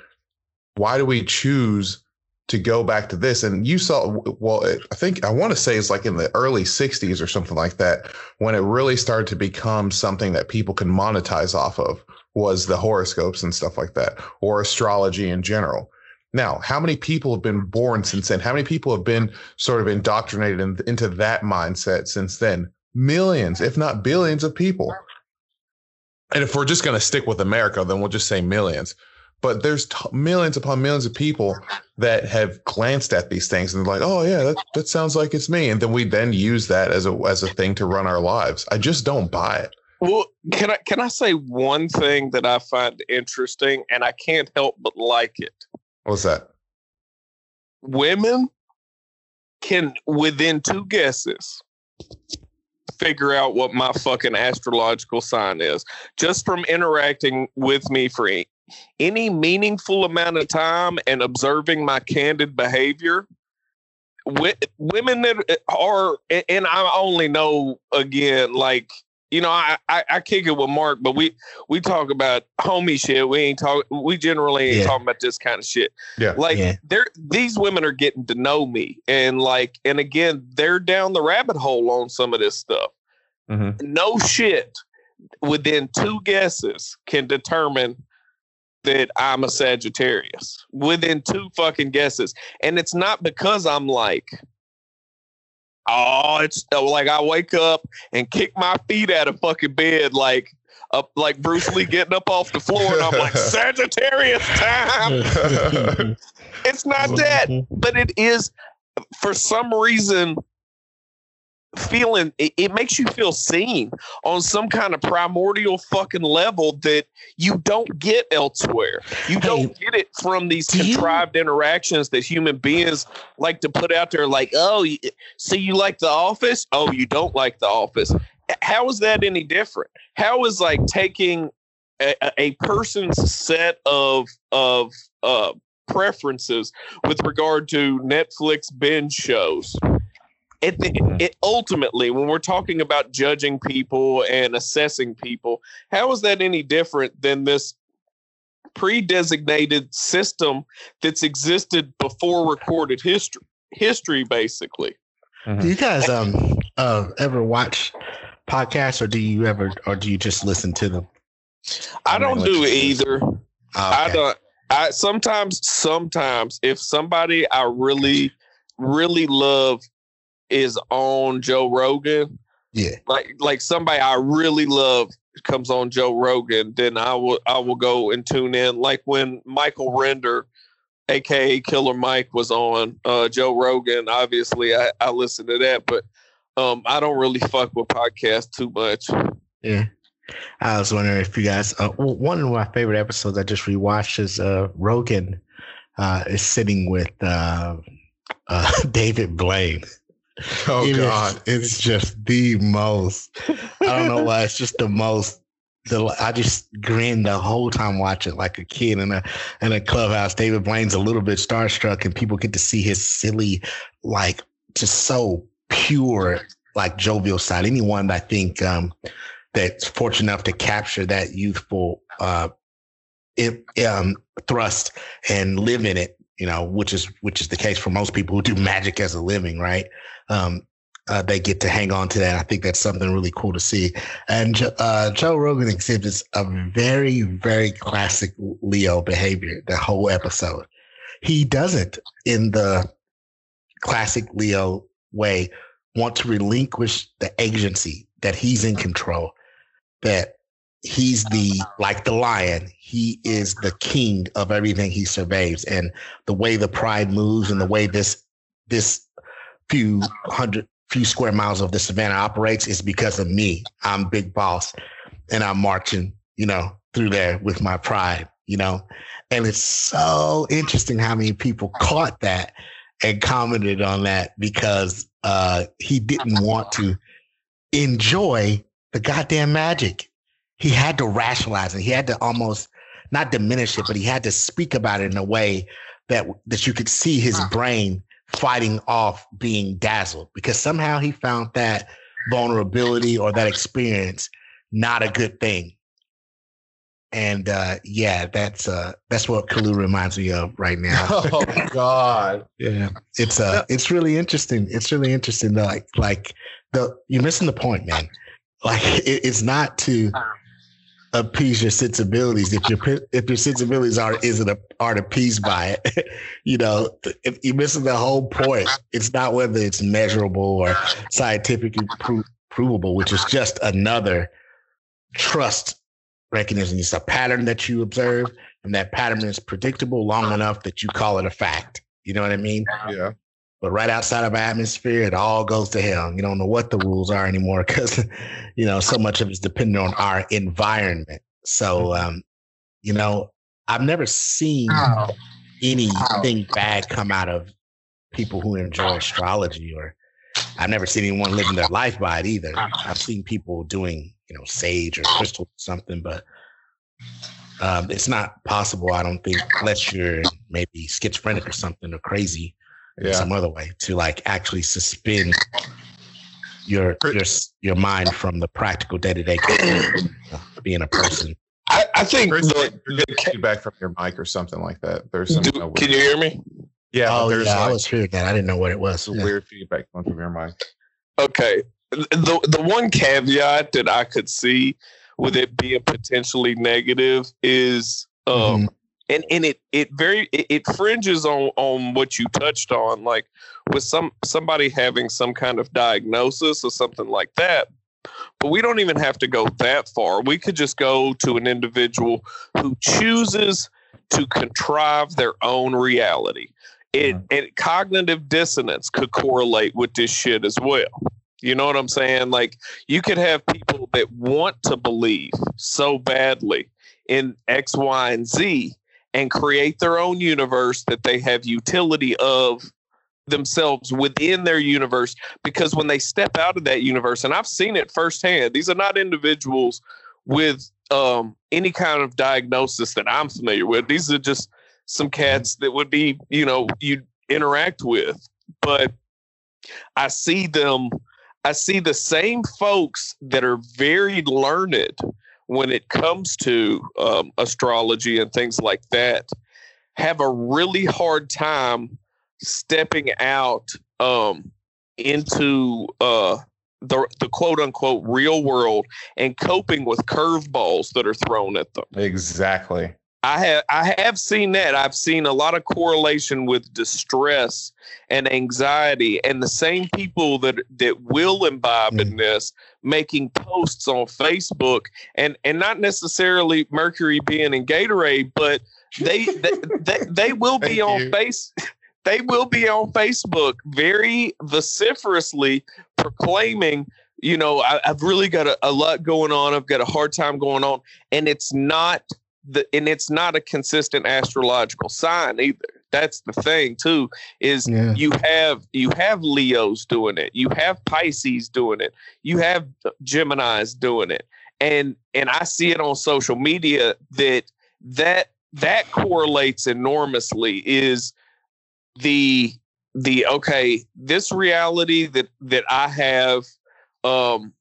why do we choose to go back to this. And you saw, well, I think I want to say it's like in the early 60s or something like that, when it really started to become something that people can monetize off of was the horoscopes and stuff like that, or astrology in general. Now, how many people have been born since then? How many people have been sort of indoctrinated in, into that mindset since then? Millions, if not billions of people. And if we're just going to stick with America, then we'll just say millions but there's t- millions upon millions of people that have glanced at these things and they're like, "Oh yeah, that, that sounds like it's me," and then we then use that as a as a thing to run our lives. I just don't buy it. Well, can I can I say one thing that I find interesting, and I can't help but like it. What's that? Women can, within two guesses, figure out what my fucking astrological sign is just from interacting with me for any meaningful amount of time and observing my candid behavior women that are and i only know again like you know I, I, I kick it with mark but we we talk about homie shit we ain't talk we generally ain't yeah. talking about this kind of shit yeah like yeah. they're these women are getting to know me and like and again they're down the rabbit hole on some of this stuff mm-hmm. no shit within two guesses can determine that I'm a Sagittarius within two fucking guesses. And it's not because I'm like, oh, it's like I wake up and kick my feet out of fucking bed like up like Bruce Lee getting up off the floor and I'm like <laughs> Sagittarius time. <laughs> it's not that, but it is for some reason feeling it, it, makes you feel seen on some kind of primordial fucking level that you don't get elsewhere. You don't get it from these contrived you, interactions that human beings like to put out there like, "Oh, so you like the office? Oh, you don't like the office." How is that any different? How is like taking a, a person's set of of uh preferences with regard to Netflix binge shows it, mm-hmm. it, ultimately when we're talking about judging people and assessing people how is that any different than this pre-designated system that's existed before recorded history history basically mm-hmm. do you guys um uh ever watch podcasts or do you ever or do you just listen to them i don't do either oh, okay. i don't i sometimes sometimes if somebody i really really love is on Joe Rogan, yeah, like like somebody I really love comes on Joe Rogan, then I will I will go and tune in. Like when Michael Render, aka Killer Mike, was on uh, Joe Rogan. Obviously, I, I listen to that, but um, I don't really fuck with podcasts too much. Yeah. I was wondering if you guys, uh, one of my favorite episodes I just rewatched is uh, Rogan uh, is sitting with uh, uh, <laughs> David Blaine. Oh it God, is, it's just the most. I don't know why. It's just the most. The, I just grinned the whole time watching like a kid in a in a clubhouse. David Blaine's a little bit starstruck, and people get to see his silly, like just so pure, like jovial side. Anyone I think um, that's fortunate enough to capture that youthful uh, it, um, thrust and live in it, you know, which is which is the case for most people who do magic as a living, right? Um, uh, they get to hang on to that. I think that's something really cool to see. And uh, Joe Rogan exhibits a very, very classic Leo behavior the whole episode. He doesn't in the classic Leo way, want to relinquish the agency that he's in control, that he's the like the lion he is the king of everything he surveys and the way the pride moves and the way this this few hundred few square miles of the savannah operates is because of me. I'm big boss and i'm marching you know through there with my pride you know? And it's so interesting how many people caught that and commented on that because uh he didn't want to enjoy the goddamn magic. He had to rationalize it. He had to almost not diminish it, but he had to speak about it in a way that that you could see his brain fighting off being dazzled because somehow he found that vulnerability or that experience not a good thing. And uh, yeah, that's uh, that's what Kalu reminds me of right now. <laughs> oh God, yeah, it's uh, it's really interesting. It's really interesting. Like like the you're missing the point, man. Like it, it's not to appease your sensibilities. If your if your sensibilities are isn't a, aren't appeased by it <laughs> you know if you're missing the whole point it's not whether it's measurable or scientifically pro- provable which is just another trust mechanism. It's a pattern that you observe and that pattern is predictable long enough that you call it a fact. You know what i mean? Yeah but right outside of our atmosphere, it all goes to hell. You don't know what the rules are anymore <laughs> because, you know, so much of it's dependent on our environment. So, mm-hmm. um, you know, I've never seen anything bad come out of people who enjoy astrology, or I've never seen anyone living their life by it either. I've seen people doing, you know, sage or crystal or something, but um, it's not possible, I don't think, unless you're maybe schizophrenic or something or crazy yeah. some other way to like actually suspend your your your mind from the practical day to day being a person. I, I think the, the, feedback from your mic or something like that. There's some. Do, can you hear me? Yeah. Oh yeah, like, I was hearing that. I didn't know what it was. Yeah. Weird feedback coming from your mic. Okay. The the one caveat that I could see with it being potentially negative is um, mm-hmm and and it it very it, it fringes on on what you touched on like with some somebody having some kind of diagnosis or something like that. But we don't even have to go that far. We could just go to an individual who chooses to contrive their own reality. It and cognitive dissonance could correlate with this shit as well. You know what i'm saying? Like you could have people that want to believe so badly in x y and z and create their own universe that they have utility of themselves within their universe. Because when they step out of that universe and I've seen it firsthand these are not individuals with um, any kind of diagnosis that I'm familiar with. These are just some cats that would be you know you interact with. But I see them I see the same folks that are very learned when it comes to um, astrology and things like that have a really hard time stepping out um, into uh, the, the quote unquote real world and coping with curveballs that are thrown at them. Exactly. I have I have seen that. I've seen a lot of correlation with distress and anxiety, and the same people that that will imbibe mm. in this making posts on Facebook, and and not necessarily Mercury being in Gatorade, but they they, they, they will be on face. <laughs> They will be on Facebook very vociferously proclaiming you know, I, have really got a, a, lot going on. I've got a hard time going on. And it's not the and it's not a consistent astrological sign either that's the thing too is yeah. you have you have leos doing it you have pisces doing it you have gemini's doing it and and i see it on social media that that that correlates enormously is the the okay this reality that that i have um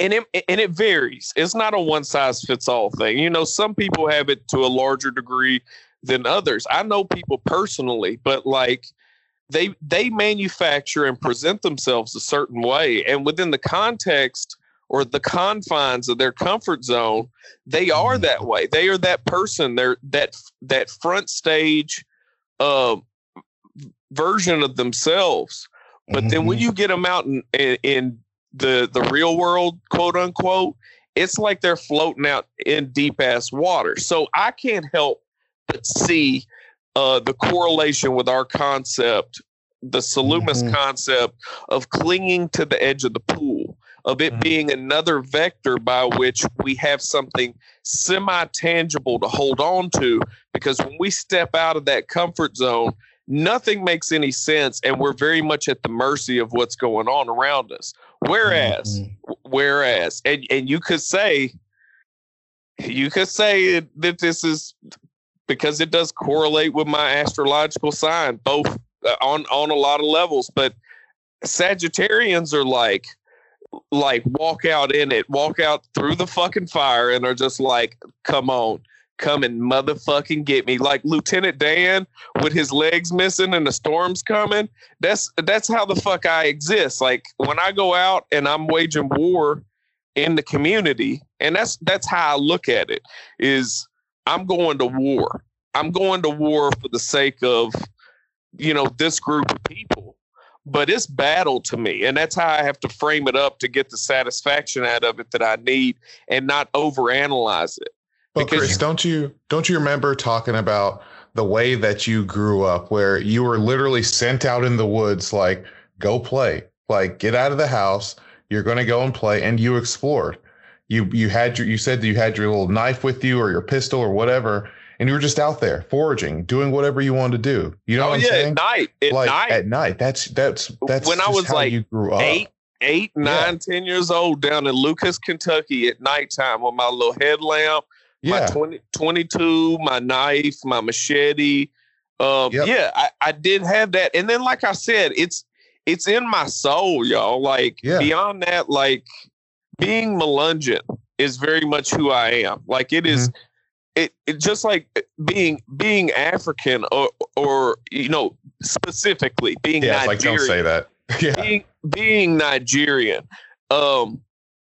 and it and it varies. It's not a one size fits all thing. You know, some people have it to a larger degree than others. I know people personally, but like they they manufacture and present themselves a certain way and within the context or the confines of their comfort zone, they are that way. They are that person. They're that that front stage uh, version of themselves. But mm-hmm. then when mm-hmm. you get them out in, in, in the the real world, quote unquote, it's like they're floating out in deep ass water. So I can't help but see uh, the correlation with our concept, the Salumis mm-hmm. concept of clinging to the edge of the pool, of it mm-hmm. being another vector by which we have something semi tangible to hold on to. Because when we step out of that comfort zone, nothing makes any sense and we're very much at the mercy of what's going on around us whereas mm-hmm. whereas and and you could say you could say that this is because it does correlate with my astrological sign both uh, on on a lot of levels but sagittarians are like like walk out in it walk out through the fucking fire and are just like come on come and motherfucking get me. Like Lieutenant Dan with his legs missing and the storm's coming. That's that's how the fuck I exist. Like when I go out and I'm waging war in the community, and that's that's how I look at it, is I'm going to war. I'm going to war for the sake of, you know, this group of people. But it's battle to me. And that's how I have to frame it up to get the satisfaction out of it that I need and not overanalyze it. But Chris, don't you don't you remember talking about the way that you grew up, where you were literally sent out in the woods, like go play, like get out of the house, you're going to go and play, and you explored. You you had your you said that you had your little knife with you or your pistol or whatever, and you were just out there foraging, doing whatever you wanted to do. You know oh, what I'm yeah, saying? At night, at like, night, at night. That's that's that's when I was like you grew up. eight, eight, nine, yeah. ten years old down in Lucas, Kentucky at nighttime with my little headlamp yeah. my 20, 22, my knife, my machete. Um, yep. Yeah, I, I did have that. And then, like I said, it's it's in my soul, y'all. Like yeah. beyond that, like being Melungeon is very much who I am. Like it is, mm-hmm. it, it just like being being African or or you know specifically being yeah, Nigerian. Like don't say that. <laughs> yeah. Being being Nigerian. Um,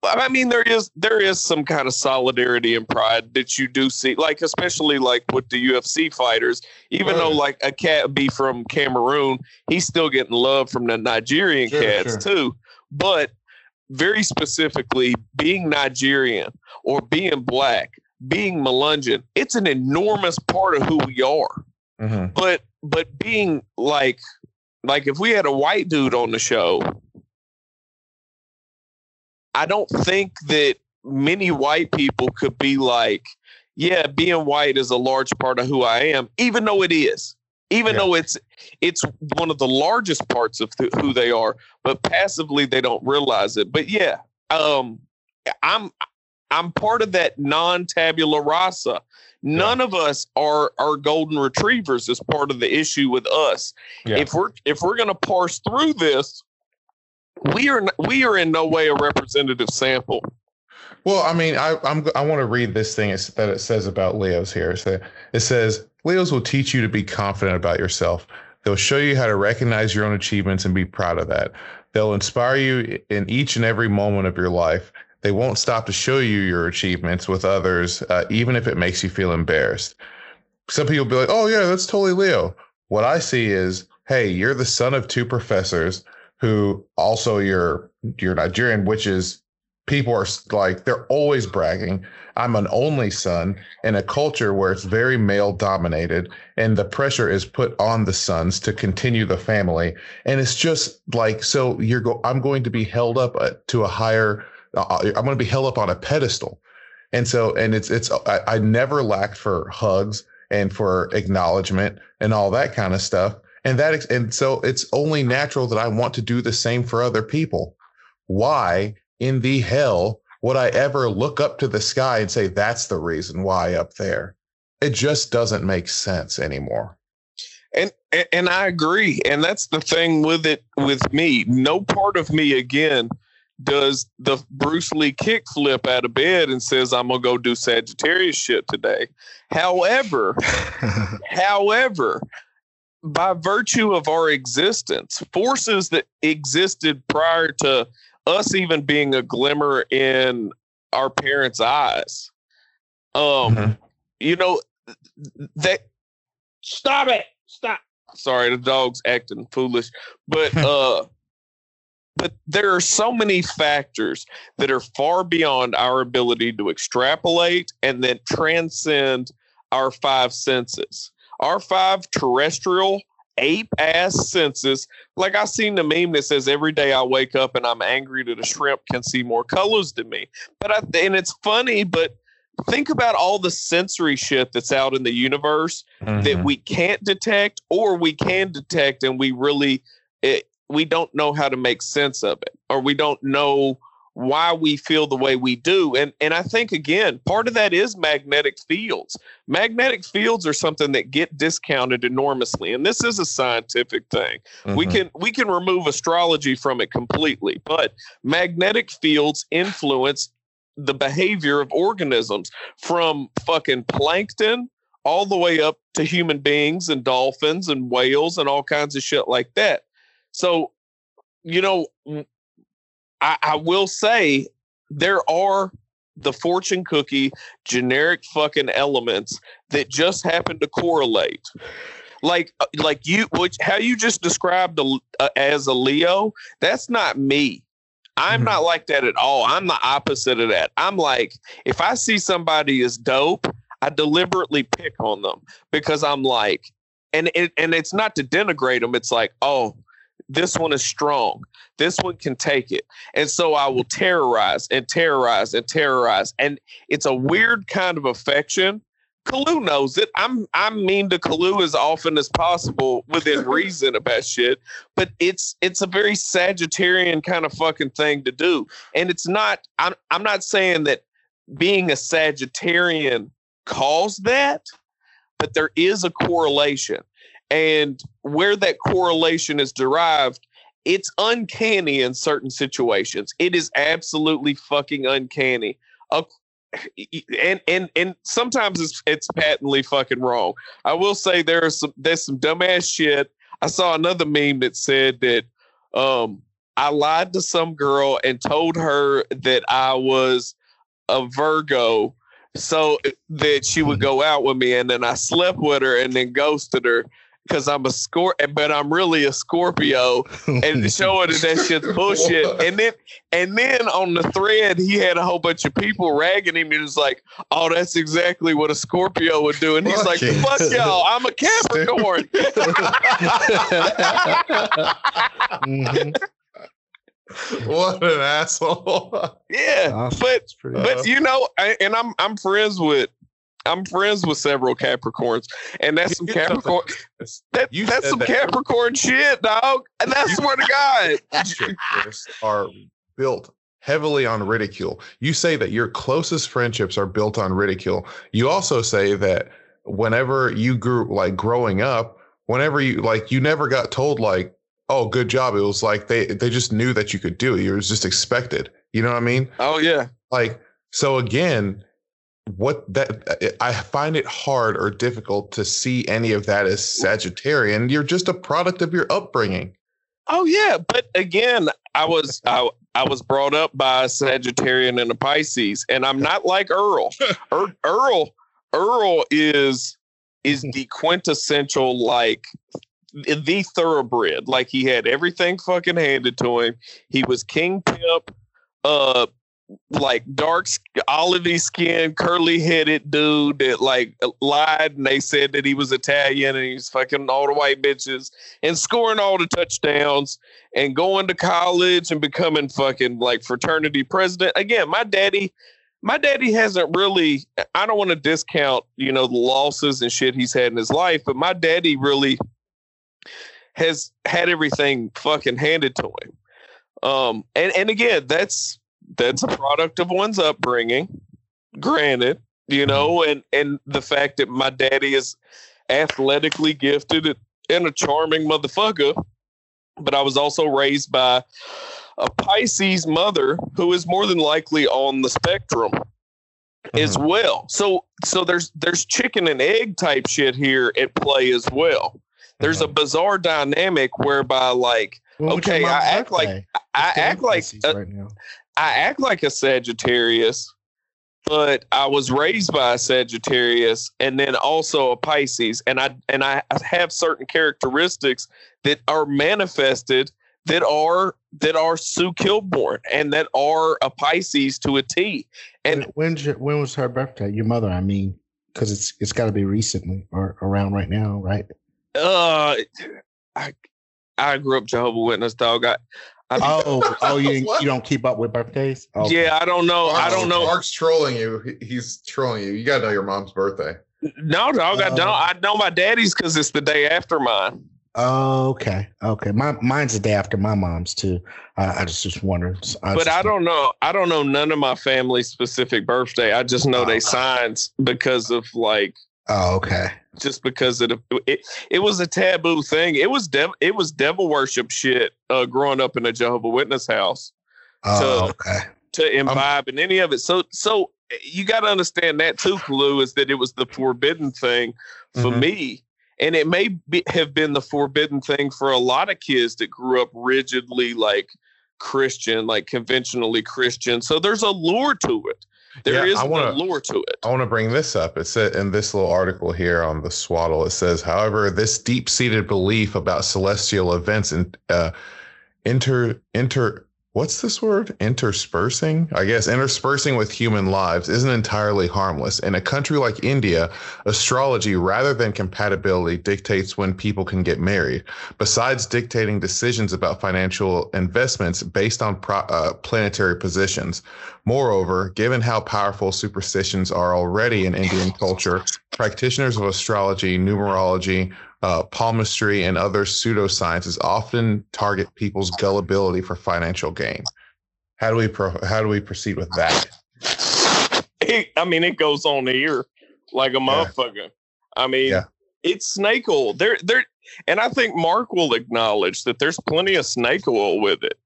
I mean, there is there is some kind of solidarity and pride that you do see, like especially like with the UFC fighters. Even right. though like a cat be from Cameroon, he's still getting love from the Nigerian sure, cats sure. too. But very specifically, being Nigerian or being black, being Melungeon, it's an enormous part of who we are. Mm-hmm. But but being like like if we had a white dude on the show I don't think that many white people could be like, yeah, being white is a large part of who I am, even though it is. Even yeah. though it's it's one of the largest parts of th- who they are, but passively they don't realize it. But yeah, um, I'm I'm part of that non-tabula rasa. None yeah. of us are are golden retrievers as part of the issue with us. Yeah. If we're if we're gonna parse through this, we are we are in no way a representative sample. Well, I mean, I I'm, i want to read this thing that it says about Leos here. So it says Leos will teach you to be confident about yourself. They'll show you how to recognize your own achievements and be proud of that. They'll inspire you in each and every moment of your life. They won't stop to show you your achievements with others, uh, even if it makes you feel embarrassed. Some people will be like, "Oh yeah, that's totally Leo." What I see is, "Hey, you're the son of two professors." who also you're you're Nigerian, which is people are like they're always bragging. I'm an only son in a culture where it's very male dominated, and the pressure is put on the sons to continue the family. And it's just like so you're go. I'm going to be held up uh, to a higher. Uh, I'm going to be held up on a pedestal, and so and it's it's I, I never lacked for hugs and for acknowledgement and all that kind of stuff and that and so it's only natural that I want to do the same for other people. Why in the hell would I ever look up to the sky and say that's the reason why up there? It just doesn't make sense anymore. And and I agree. And that's the thing with it with me. No part of me again does the Bruce Lee kickflip out of bed and says, I'm gonna go do Sagittarius shit today. However, <laughs> however, by virtue of our existence, forces that existed prior to us even being a glimmer in our parents' eyes. Um, mm-hmm. you know, that stop it. Stop. sorry, the dog's acting foolish, but <laughs> uh, but there are so many factors that are far beyond our ability to extrapolate and then transcend our five senses. Our five terrestrial ape ass senses. Like I seen the meme that says every day I wake up and I'm angry that a shrimp can see more colors than me. But I and it's funny, but think about all the sensory shit that's out in the universe mm-hmm. that we can't detect or we can detect and we really it, we don't know how to make sense of it or we don't know why we feel the way we do. And and I think again part of that is magnetic fields. Magnetic fields are something that get discounted enormously and this is a scientific thing. Mm-hmm. we can we can remove astrology from it completely but magnetic fields influence the behavior of organisms from fucking plankton all the way up to human beings and dolphins and whales and all kinds of shit like that. So you know I, I will say there are the fortune cookie generic fucking elements that just happen to correlate. Like uh, like you which how you just described a, uh, as a leo that's not me. I'm mm-hmm. not like that at all. I'm the opposite of that. I'm like if i see somebody is dope i deliberately pick on them because i'm like and it, and it's not to denigrate them it's like oh this one is strong. This one can take it. And so I will terrorize and terrorize and terrorize. And it's a weird kind of affection. Kalu knows it. I'm I'm mean to Kalu as often as possible within <laughs> reason about shit. But it's it's a very Sagittarian kind of fucking thing to do. And it's not I'm I'm not saying that being a Sagittarian caused that, but there is a correlation. And where that correlation is derived, it's uncanny in certain situations. It is absolutely fucking uncanny. And and and sometimes it's it's patently fucking wrong. I will say there's some there's some dumbass shit. I saw another meme that said that um I lied to some girl and told her that I was a Virgo so that she would go out with me and then I slept with her and then ghosted her because I'm a score, but I'm really a Scorpio, and <laughs> showing that that shit's bullshit. and then, and then on the thread, he had a whole bunch of people ragging him. He was like, "Oh, that's exactly what a Scorpio would do," and he's like, "Fuck y'all, I'm a Capricorn." <laughs> mm-hmm. What an asshole! Yeah, but but you know, I, and I'm I'm friends with I'm friends with several Capricorns, and that's some Capricorn. That, you that's some that Capricorn shit, dog. And that's swear to God, are built heavily on ridicule. You say that your closest friendships are built on ridicule. You also say that whenever you grew, like growing up, whenever you like, you never got told like, "Oh, good job." It was like they they just knew that you could do it. It was just expected. You know what I mean? Oh yeah. Like so again what that I find it hard or difficult to see any of that as Sagittarian. You're just a product of your upbringing. Oh yeah, but again, I was I, I was brought up by a Sagittarian and a Pisces, and I'm not like Earl. <laughs> er, Earl Earl is is the quintessential like the thoroughbred. Like he had everything fucking handed to him. He was King Pip. Uh, like dark olivey skin, curly headed dude that like lied and they said that he was Italian and he's fucking all the white bitches and scoring all the touchdowns and going to college and becoming fucking like fraternity president. Again, my daddy my daddy hasn't really I don't want to discount, you know, the losses and shit he's had in his life, but my daddy really has had everything fucking handed to him. Um and and again, that's that's a product of one's upbringing. Granted, you know, mm-hmm. and and the fact that my daddy is athletically gifted and a charming motherfucker, but I was also raised by a Pisces mother who is more than likely on the spectrum mm-hmm. as well. So so there's there's chicken and egg type shit here at play as well. There's mm-hmm. a bizarre dynamic whereby like well, okay, I act like I act like uh, right I act like a Sagittarius, but I was raised by a Sagittarius and then also a Pisces, and I and I have certain characteristics that are manifested that are that are Sue Kilborn and that are a Pisces to a T. And when when was her birthday? Your mother, I mean, because it's it's got to be recently or around right now, right? Uh, I I grew up Jehovah Witness dog. I, I oh <laughs> oh you you don't keep up with birthdays? Okay. Yeah, I don't know. Mark's, I don't know. Mark's trolling you. He's trolling you. You got to know your mom's birthday. No, dog. Uh, I don't. I know my daddy's because it's the day after mine. Oh, okay, okay. My mine's the day after my mom's too. Uh, I just just wondering. I but just I don't know. I don't know none of my family's specific birthday. I just know uh, they signs because of like. Oh, okay. Just because it it, it was a taboo thing. It was dev, it was devil worship shit. Uh, growing up in a Jehovah Witness house. Oh, to, okay. To imbibe in any of it. So so you got to understand that too, Lou, is that it was the forbidden thing for mm-hmm. me and it may be, have been the forbidden thing for a lot of kids that grew up rigidly like Christian, like conventionally Christian. So there's a lure to it. There yeah, is wanna, a lure to it. I want to bring this up. It said in this little article here on the swaddle, it says, however, this deep seated belief about celestial events and uh, inter inter what's this word? Interspersing? I guess interspersing with human lives isn't entirely harmless. In a country like India, astrology rather than compatibility dictates when people can get married. Besides dictating decisions about financial investments based on pro- uh, planetary positions. Moreover, given how powerful superstitions are already in Indian culture, practitioners of astrology, numerology, uh, palmistry, and other pseudosciences often target people's gullibility for financial gain. How do we pro- how do we proceed with that? It, <laughs> I mean, it goes on here like a motherfucker. Yeah. I mean, yeah. it's snake oil. There, there, and I think Mark will acknowledge that there's plenty of snake oil with it.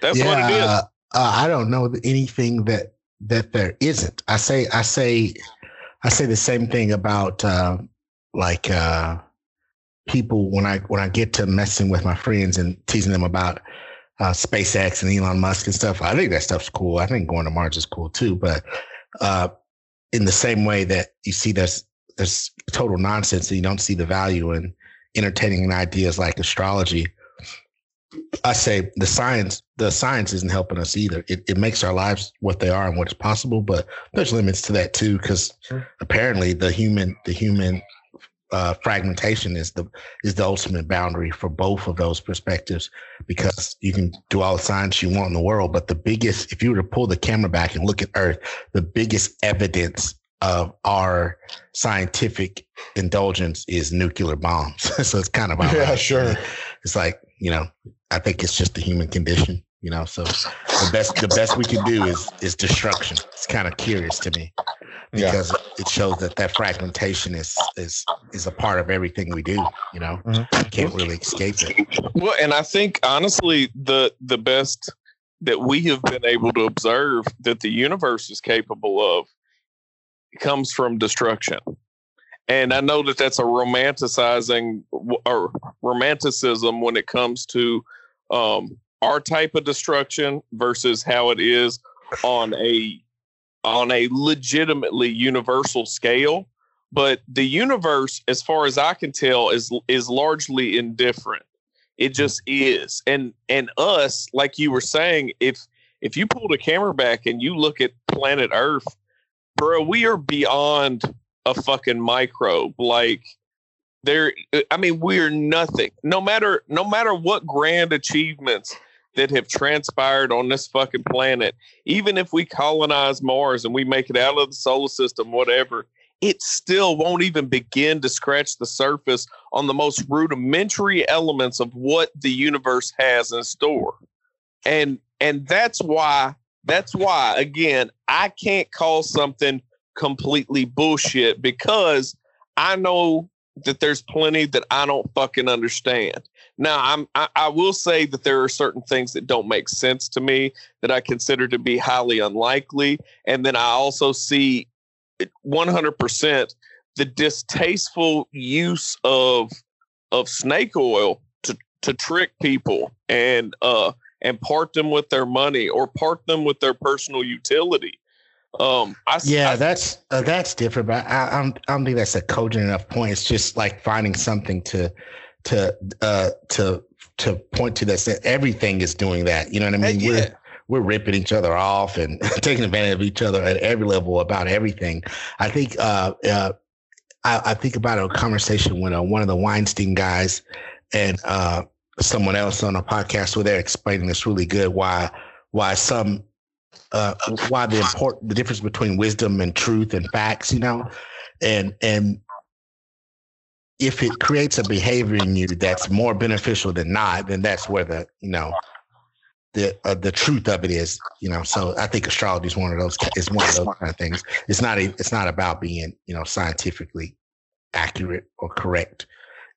That's yeah, what it is. Uh, I don't know anything that that there isn't. I say, I say, I say the same thing about uh, like uh, people when I when I get to messing with my friends and teasing them about uh, SpaceX and Elon Musk and stuff. I think that stuff's cool. I think going to Mars is cool too. But uh, in the same way that you see there's there's total nonsense and you don't see the value in entertaining ideas like astrology. I say the science the science isn't helping us either. It, it makes our lives what they are and what is possible, but there's limits to that too because apparently the human the human uh, fragmentation is the is the ultimate boundary for both of those perspectives because you can do all the science you want in the world, but the biggest, if you were to pull the camera back and look at Earth, the biggest evidence of our scientific indulgence is nuclear bombs. <laughs> so it's kind of yeah, sure. It's like you know, I think it's just the human condition. You know, so the best the best we can do is is destruction. It's kind of curious to me because yeah. it shows that that fragmentation is is is a part of everything we do you know mm-hmm. can't really escape it well and i think honestly the the best that we have been able to observe that the universe is capable of comes from destruction and i know that that's a romanticizing or romanticism when it comes to um, our type of destruction versus how it is on a on a legitimately universal scale but the universe as far as i can tell is is largely indifferent. It just is. And and us like you were saying if if you pull the camera back and you look at planet earth bro we are beyond a fucking microbe. Like there i mean we're nothing. No matter no matter what grand achievements that have transpired on this fucking planet, even if we colonize Mars and we make it out of the solar system, whatever, it still won't even begin to scratch the surface on the most rudimentary elements of what the universe has in store. And and that's why that's why again, I can't call something completely bullshit because I know that there's plenty that I don't fucking understand. Now, I'm I, I, will say that there are certain things that don't make sense to me that I consider to be highly unlikely, and then I also see 100% the distasteful use of of snake oil to to trick people and uh and part them with their money or part them with their personal utility. Um, I, yeah, I, that's uh, that's different, but I, I don't I don't think that's a cogent enough point. It's just like finding something to to uh to to point to that everything is doing that. You know what I mean? yeah. We're we're ripping each other off and <laughs> taking advantage of each other at every level about everything. I think uh, uh I, I, think about a conversation with uh, one of the Weinstein guys and uh someone else on a podcast where they're explaining this really good why why some uh, why the important the difference between wisdom and truth and facts, you know, and and if it creates a behavior in you that's more beneficial than not, then that's where the you know the uh, the truth of it is, you know. So I think astrology is one of those is one of those kind of things. It's not a, it's not about being you know scientifically accurate or correct.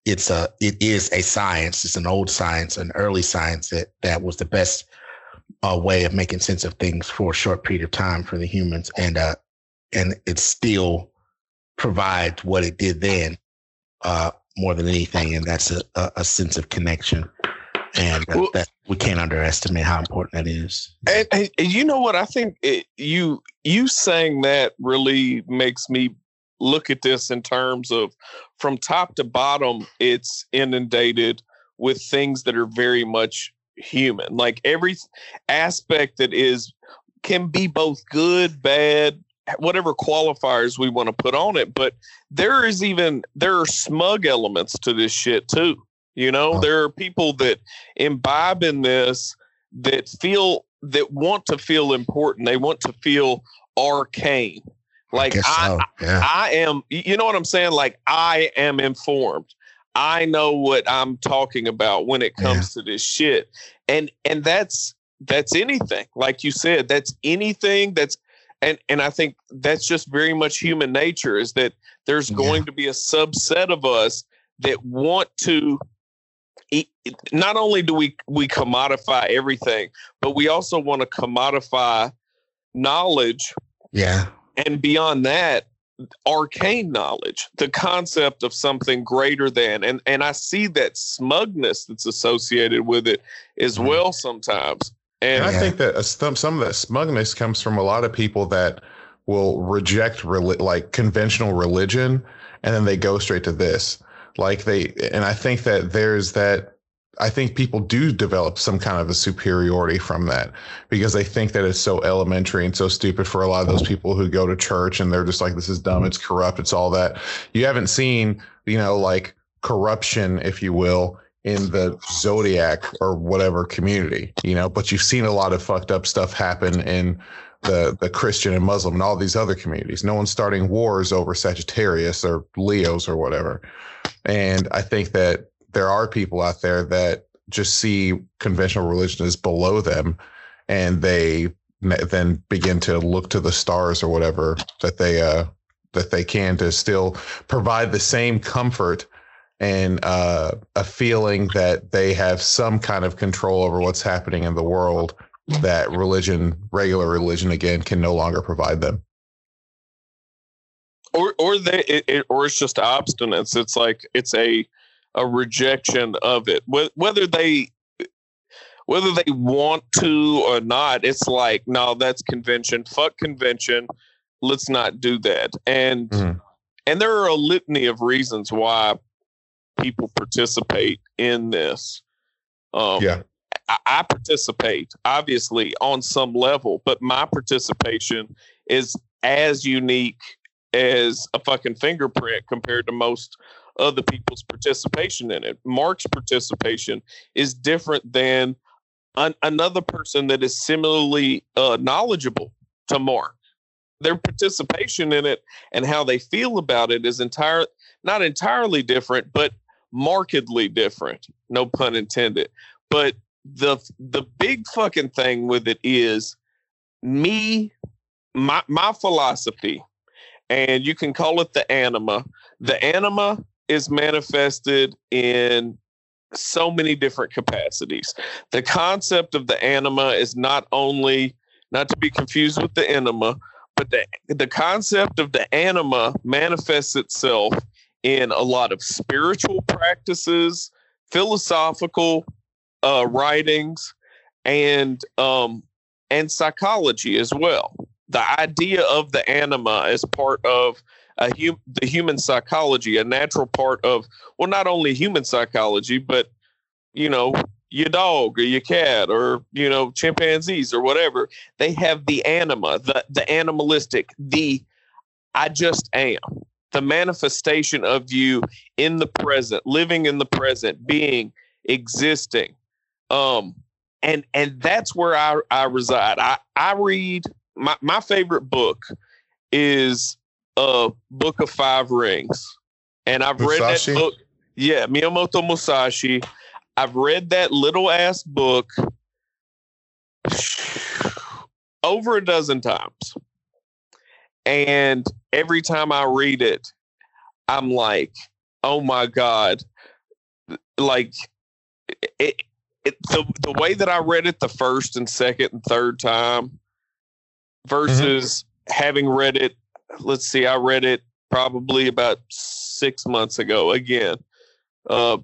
It's a it is a science. It's an old science, an early science that that was the best a way of making sense of things for a short period of time for the humans, and uh, and it still provides what it did then uh, more than anything, and that's a, a, sense of connection, and uh, well, that we can't underestimate how important that is. And, and, and you know what? I think it, you you saying that really makes me look at this in terms of from top to bottom. It's inundated with things that are very much human. Like every aspect that is can be both good, bad, whatever qualifiers we want to put on it. But there is even there are smug elements to this shit too. You know, oh. there are people that imbibe in this that feel that want to feel important. They want to feel arcane. Like I, I, so. yeah. I am, you know what I'm saying? Like I am informed. I know what I'm talking about when it comes yeah. to this shit. And and that's that's anything. Like you said, that's anything that's and and I think that's just very much human nature is that there's going yeah. to be a subset of us that want to not only do we we commodify everything, but we also want to commodify knowledge. Yeah. And beyond that, arcane knowledge, the concept of something greater than, and and I see that smugness that's associated with it as mm-hmm. well sometimes. And, and I think that some some of that smugness comes from a lot of people that will reject like conventional religion, and then they go straight to this. Like they, and I think that there's that I think people do develop some kind of a superiority from that because they think that it's so elementary and so stupid for a lot of those people who go to church and they're just like, this is dumb, it's corrupt, it's all that. You haven't seen, you know, like corruption, if you will, in the zodiac or whatever community, you know, but you've seen a lot of fucked up stuff happen in the the Christian and Muslim and all these other communities. No one's starting wars over Sagittarius or Leos or whatever. And I think that there are people out there that just see conventional religion as below them and they then begin to look to the stars or whatever that they uh that they can to still provide the same comfort and uh, a feeling that they have some kind of control over what's happening in the world that religion regular religion again can no longer provide them. Or or they it, it, or it's just obstinance. It's like it's a a rejection of it. Whether they whether they want to or not, it's like, no, that's convention. Fuck convention. Let's not do that. And mm. and there are a litany of reasons why people participate in this. Um, yeah. I, I participate, obviously, on some level, but my participation is as unique as a fucking fingerprint compared to most other people's participation in it. Mark's participation is different than an, another person that is similarly uh, knowledgeable to Mark. Their participation in it and how they feel about it is entire not entirely different, but markedly different. No pun intended. But the the big fucking thing with it is me my my philosophy and you can call it the anima the anima is manifested in so many different capacities. The concept of the anima is not only not to be confused with the enema, but the, the concept of the anima manifests itself in a lot of spiritual practices, philosophical uh, writings, and um, and psychology as well. the idea of the anima as part of a hum, the human psychology, a natural part of well, not only human psychology, but you know, your dog or your cat or you know, chimpanzees or whatever. They have the anima, the the animalistic, the I just am, the manifestation of you in the present, living in the present, being, existing. Um, and and that's where I, I reside. I, I read my, my favorite book is uh Book of Five Rings. And I've Musashi? read that book. Yeah, Miyamoto Musashi. I've read that little ass book over a dozen times. And every time I read it, I'm like, oh my God. Like it, it the, the way that I read it the first and second and third time mm-hmm. versus mm-hmm. having read it let's see, I read it probably about six months ago again. Uh,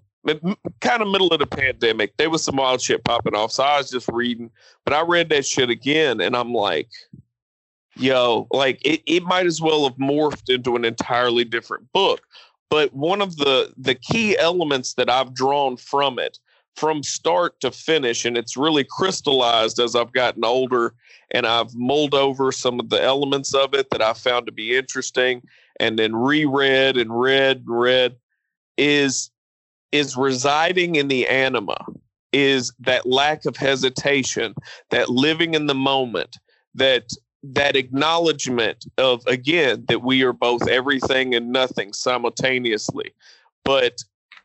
kind of middle of the pandemic. There was some wild shit popping off. So I was just reading, but I read that shit again and I'm like, yo, like it, it might as well have morphed into an entirely different book. But one of the the key elements that I've drawn from it from start to finish, and it's really crystallized as I've gotten older and I've mulled over some of the elements of it that I found to be interesting. And then reread and read and read is is residing in the anima is that lack of hesitation that living in the moment that that acknowledgement of again that we are both everything and nothing simultaneously. But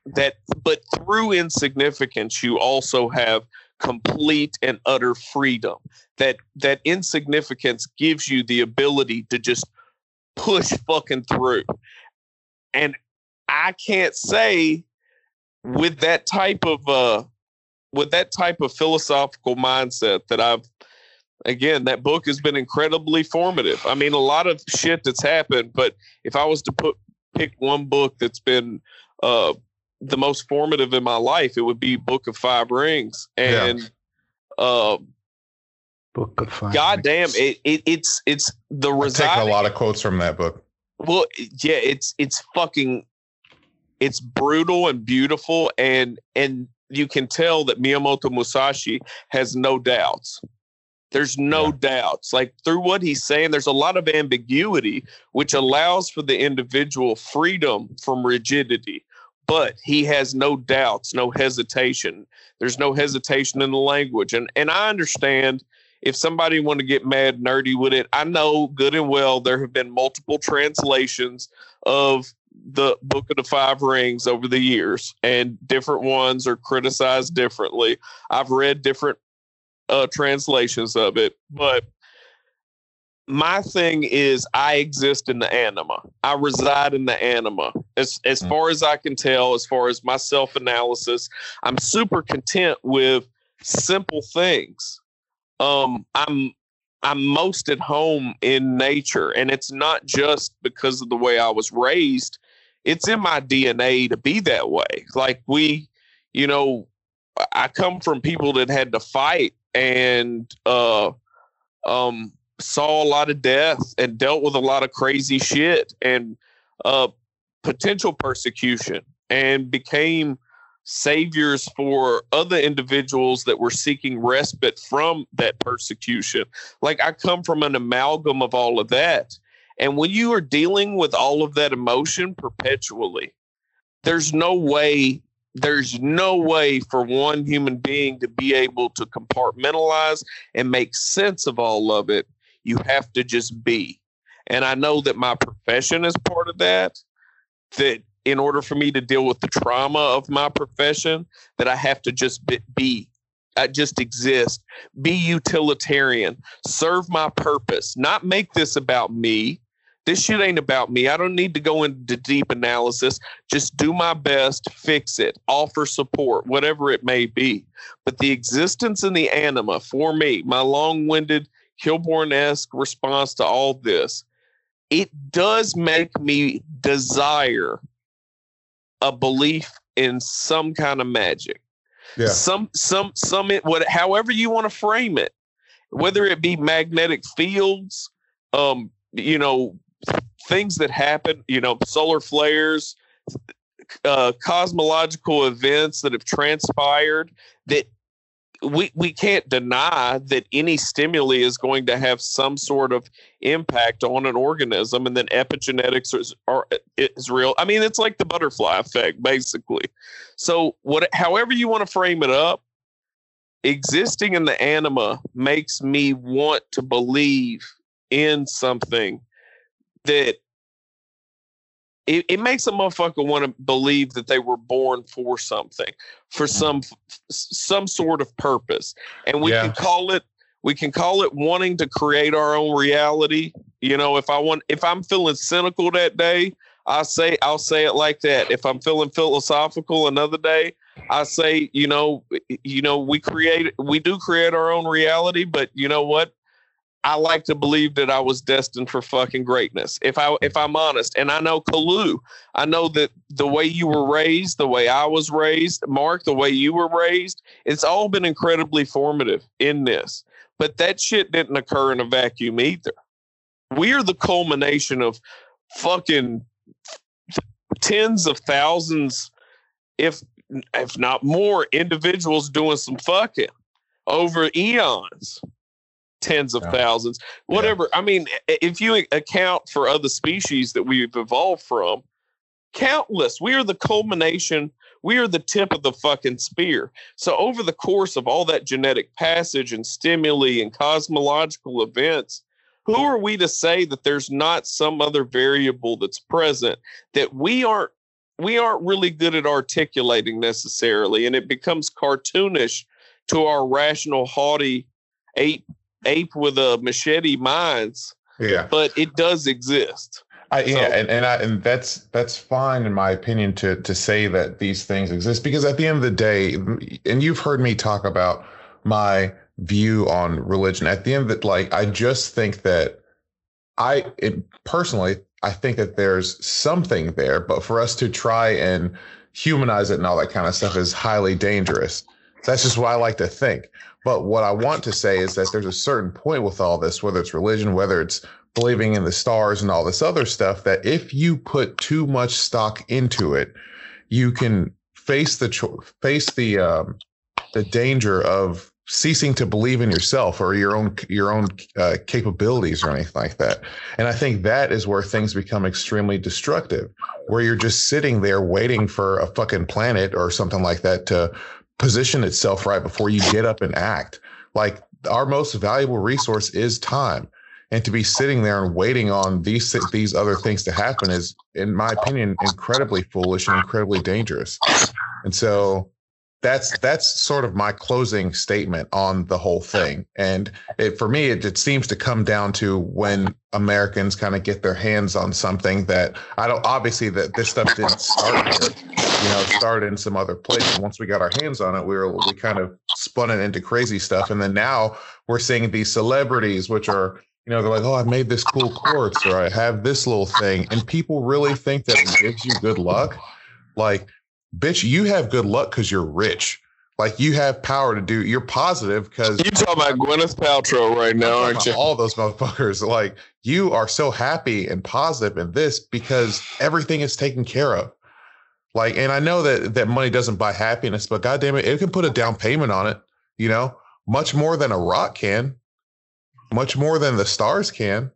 that but through insignificance you also have complete and utter freedom. That that insignificance gives you the ability to just push fucking through. And i can't say with that type of uh with that type of philosophical mindset that i've again that book has been incredibly formative. I mean a lot of shit that's happened but if i was to put pick one book that's been uh the most formative in my life, it would be Book of Five Rings. And yeah. uh, Book of Five. God damn it, it! It's it's the result. Take a lot of quotes from that book. Well, yeah, it's it's fucking, it's brutal and beautiful, and and you can tell that Miyamoto Musashi has no doubts. There's no yeah. doubts. Like through what he's saying, there's a lot of ambiguity, which allows for the individual freedom from rigidity but he has no doubts, no hesitation. There's no hesitation in the language. And and I understand if somebody want to get mad nerdy with it, I know good and well there have been multiple translations of the Book of the Five Rings over the years, and different ones are criticized differently. I've read different uh, translations of it, but my thing is I exist in the anima. I reside in the anima. As as mm. far as I can tell, as far as my self analysis, I'm super content with simple things. Um, I'm I'm most at home in nature, and it's not just because of the way I was raised. It's in my DNA to be that way. Like we, you know, I come from people that had to fight and uh um saw a lot of death and dealt with a lot of crazy shit and uh, potential persecution and became saviors for other individuals that were seeking respite from that persecution. Like I come from an amalgam of all of that. And when you are dealing with all of that emotion perpetually, there's no way there's no way for one human being to be able to compartmentalize and make sense of all of it you have to just be. And I know that my profession is part of that. That in order for me to deal with the trauma of my profession, that I have to just be, I just exist, be utilitarian, serve my purpose, not make this about me. This shit ain't about me. I don't need to go into deep analysis. Just do my best, fix it, offer support, whatever it may be. But the existence and the anima for me, my long winded Kilborn esque response to all this, it does make me desire a belief in some kind of magic. Yeah. Some some some it what however you want to frame it, whether it be magnetic fields, um, you know, things that happen, you know, solar flares, uh, cosmological events that have transpired that we we can't deny that any stimuli is going to have some sort of impact on an organism and then epigenetics is, are, is real. I mean it's like the butterfly effect basically. So what however you want to frame it up existing in the anima makes me want to believe in something that it, it makes a motherfucker want to believe that they were born for something, for some some sort of purpose, and we yeah. can call it we can call it wanting to create our own reality. You know, if I want, if I'm feeling cynical that day, I say I'll say it like that. If I'm feeling philosophical another day, I say, you know, you know, we create, we do create our own reality, but you know what? I like to believe that I was destined for fucking greatness. If I if I'm honest, and I know Kalu, I know that the way you were raised, the way I was raised, Mark, the way you were raised, it's all been incredibly formative in this. But that shit didn't occur in a vacuum either. We are the culmination of fucking tens of thousands, if if not more, individuals doing some fucking over eons tens of yeah. thousands, whatever. Yeah. I mean, if you account for other species that we've evolved from, countless. We are the culmination. We are the tip of the fucking spear. So, over the course of all that genetic passage and stimuli and cosmological events, who are we to say that there's not some other variable that's present that we aren't we aren't really good at articulating necessarily and it becomes cartoonish to our rational haughty ape ape with a machete minds. Yeah. But it does exist. I, yeah, and and, I, and that's that's fine in my opinion to to say that these things exist because at the end of the day, and you've heard me talk about my view on religion. At the end of it, like I just think that I it, personally I think that there's something there, but for us to try and humanize it and all that kind of stuff is highly dangerous. That's just what I like to think. But what I want to say is that there's a certain point with all this, whether it's religion, whether it's believing in the stars and all this other stuff, that if you put too much stock into it, you can face the cho- face the um, the danger of ceasing to believe in yourself or your own your own uh, capabilities or anything like that. And I think that is where things become extremely destructive, where you're just sitting there waiting for a fucking planet or something like that to position itself right before you get up and act. Like our most valuable resource is time. And to be sitting there and waiting on these these other things to happen is, in my opinion, incredibly foolish and incredibly dangerous. And so that's that's sort of my closing statement on the whole thing. And it, for me, it, it seems to come down to when Americans kind of get their hands on something that I don't. Obviously, that this stuff didn't start here. You know, started in some other place. And once we got our hands on it, we were we kind of spun it into crazy stuff. And then now we're seeing these celebrities, which are you know, they're like, oh, I made this cool quartz or I have this little thing. And people really think that it gives you good luck. Like bitch, you have good luck because you're rich. Like you have power to do. You're positive because you talking about Gwyneth Paltrow right now, aren't you? All those motherfuckers. Like you are so happy and positive in this because everything is taken care of. Like, and I know that that money doesn't buy happiness, but goddamn it, it can put a down payment on it. You know, much more than a rock can, much more than the stars can.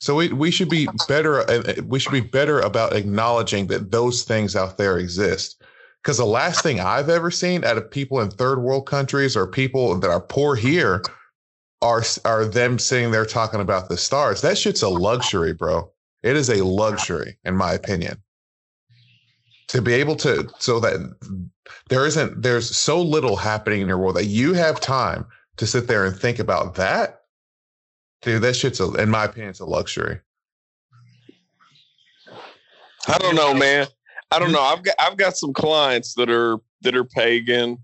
So we, we should be better. Uh, we should be better about acknowledging that those things out there exist. Because the last thing I've ever seen out of people in third world countries or people that are poor here are are them sitting there talking about the stars. That shit's a luxury, bro. It is a luxury, in my opinion. To be able to, so that there isn't, there's so little happening in your world that you have time to sit there and think about that Dude, that shit's a, in my opinion, it's a luxury. I don't know, man. I don't know. I've got I've got some clients that are that are pagan,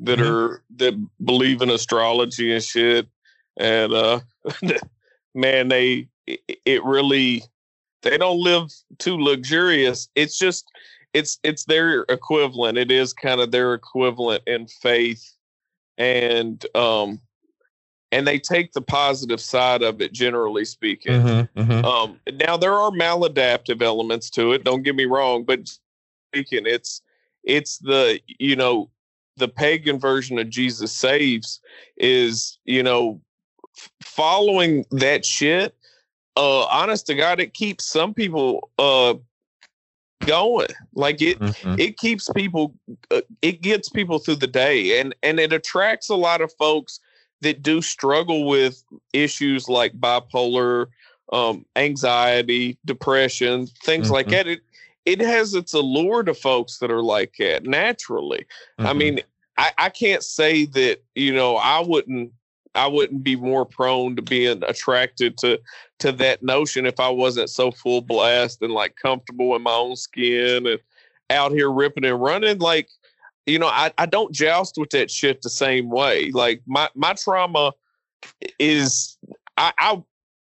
that mm-hmm. are that believe in astrology and shit, and uh, <laughs> man, they it really they don't live too luxurious. It's just it's it's their equivalent. It is kind of their equivalent in faith and um and they take the positive side of it, generally speaking. Mm-hmm, mm-hmm. Um, now there are maladaptive elements to it. Don't get me wrong, but speaking, it's it's the you know the pagan version of Jesus saves is you know f- following that shit. Uh, honest to God, it keeps some people uh going. Like it Mhm. it keeps people uh, it gets people through the day and and it attracts a lot of folks that do struggle with issues like bipolar um anxiety depression things like Mhm. that it it has its allure to folks that are like that naturally i Mhm. mean I, I can't say that you know i wouldn't i wouldn't be more prone to being attracted to to that notion if i wasn't so full blast and like comfortable in my own skin and out here ripping and running. Like you know i, I don't joust with that shit the same way. Like my my trauma is i i,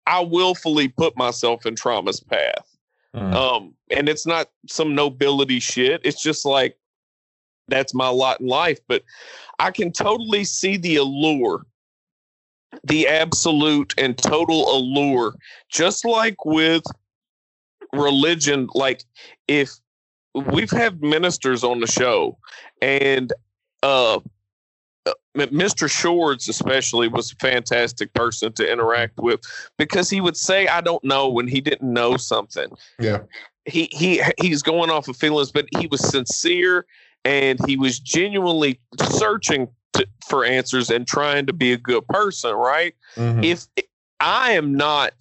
I willfully put myself in trauma's path. Mhm. um and it's not some nobility shit. It's just like that's my lot in life. But i can totally see the allure the absolute and total allure just like with religion like if we've had ministers on the show and uh uh, Mr. Shorts especially was a fantastic person to interact with because he would say I don't know when he didn't know something Yeah. he he he's going off of feelings, but he was sincere and he was genuinely searching to, for answers and trying to be a good person, right? Mhm. If I am not,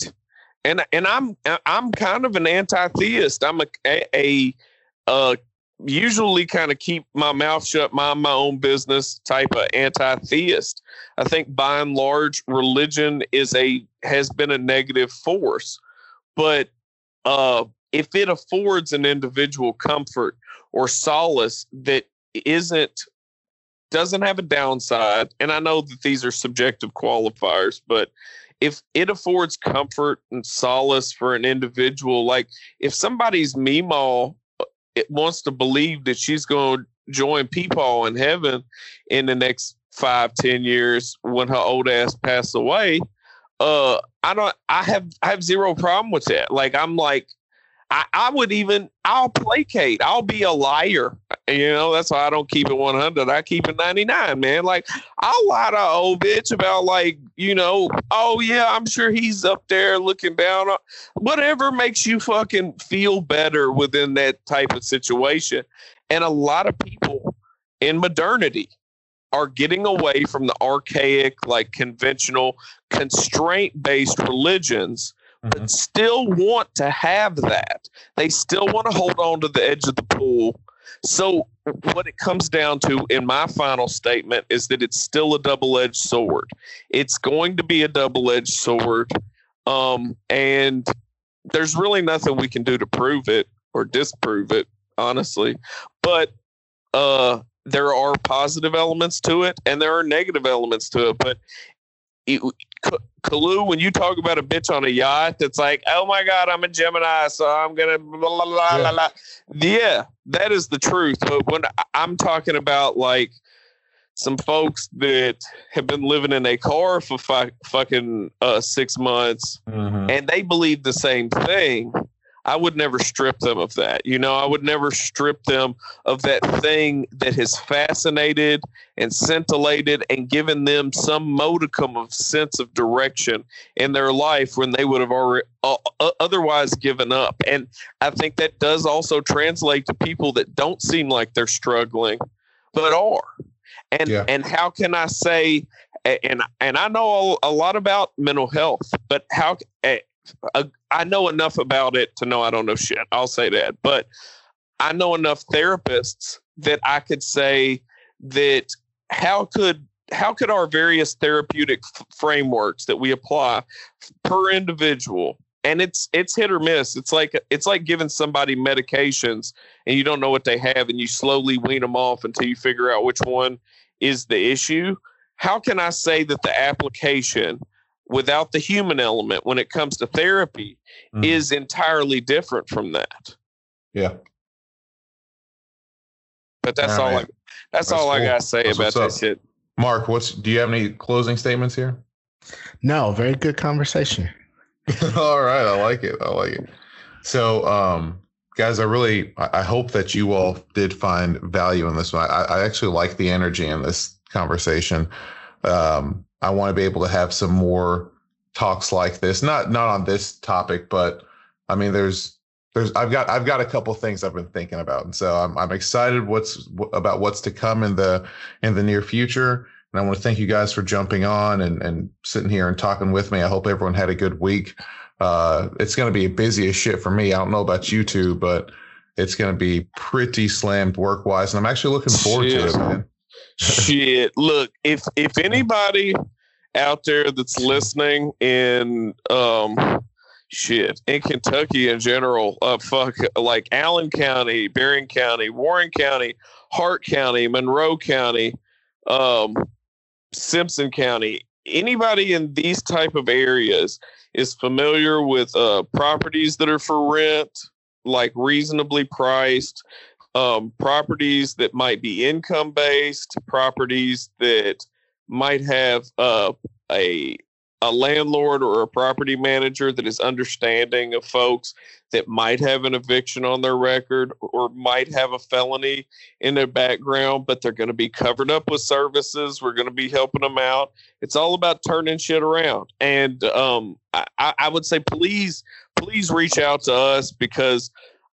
and and I'm I'm kind of an anti-theist. I'm a a, a uh, usually kind of keep my mouth shut, mind my own business type of anti-theist. I think by and large, religion is a has been a negative force, but uh, if it affords an individual comfort or solace that isn't doesn't have a downside and i know that these are subjective qualifiers but if it affords comfort and solace for an individual like if somebody's meemaw uh, it wants to believe that she's going to join people in heaven in the next five ten years when her old ass passes away uh i don't i have i have zero problem with that. Like i'm like I, I would even I'll placate. I'll be a liar. You know, that's why I don't keep it 100. I keep it 99, man. Like I'll lie to old bitch about like, you know, oh yeah, I'm sure he's up there looking down on whatever makes you fucking feel better within that type of situation. And a lot of people in modernity are getting away from the archaic, like conventional, constraint based religions Mhm. but still want to have that. They still want to hold on to the edge of the pool. So, what it comes down to in my final statement is that it's still a double edged sword. It's going to be a double edged sword. Um, and there's really nothing we can do to prove it or disprove it, honestly. But uh, there are positive elements to it and there are negative elements to it. But it, Kalu, when you talk about a bitch on a yacht that's like, oh my God, I'm a Gemini, so I'm gonna blah blah blah Yeah. blah. blah. Yeah, that is the truth. But when I'm talking about like some folks that have been living in a car for fu- fucking uh, six months Mhm. and they believe the same thing, I would never strip them of that. You know, I would never strip them of that thing that has fascinated and scintillated and given them some modicum of sense of direction in their life when they would have already uh, otherwise given up. And I think that does also translate to people that don't seem like they're struggling, but are. And Yeah. and how can I say? And and I know a, a lot about mental health, but how? A- I know enough about it to know I don't know shit. I'll say that, but I know enough therapists that I could say that how could how could our various therapeutic f- frameworks that we apply per individual and it's it's hit or miss. It's like it's like giving somebody medications and you don't know what they have and you slowly wean them off until you figure out which one is the issue. How can i say that the application without the human element when it comes to therapy Mhm. is entirely different from that Yeah. but that's All all right. I, that's, That's all I gotta say That's about that shit Mark, what's do you have any closing statements here? No, very good conversation. <laughs> all right, I like it. I like it. So, um, guys, I really I hope that you all did find value in this one. I, I actually like the energy in this conversation. Um, I want to be able to have some more talks like this. Not not on this topic, but I mean, there's there's I've got I've got a couple things I've been thinking about, and so I'm I'm excited what's about what's to come in the in the near future. And I want to thank you guys for jumping on and and sitting here and talking with me. I hope everyone had a good week. Uh, it's going to be busy as shit for me. I don't know about you two, but it's going to be pretty slammed work wise, and I'm actually looking forward shit. to it, man. Shit, look if if anybody out there that's listening in um shit in Kentucky in general, uh, fuck like Allen County, Barren County, Warren County, Hart County, Monroe County, um, Simpson County. Anybody in these type of areas is familiar with uh, properties that are for rent, like reasonably priced, um, properties that might be income based, properties that might have uh, a a landlord or a property manager that is understanding of folks that might have an eviction on their record or might have a felony in their background, but they're going to be covered up with services. We're going to be helping them out. It's all about turning shit around. And um, I, I would say, please, please reach out to us because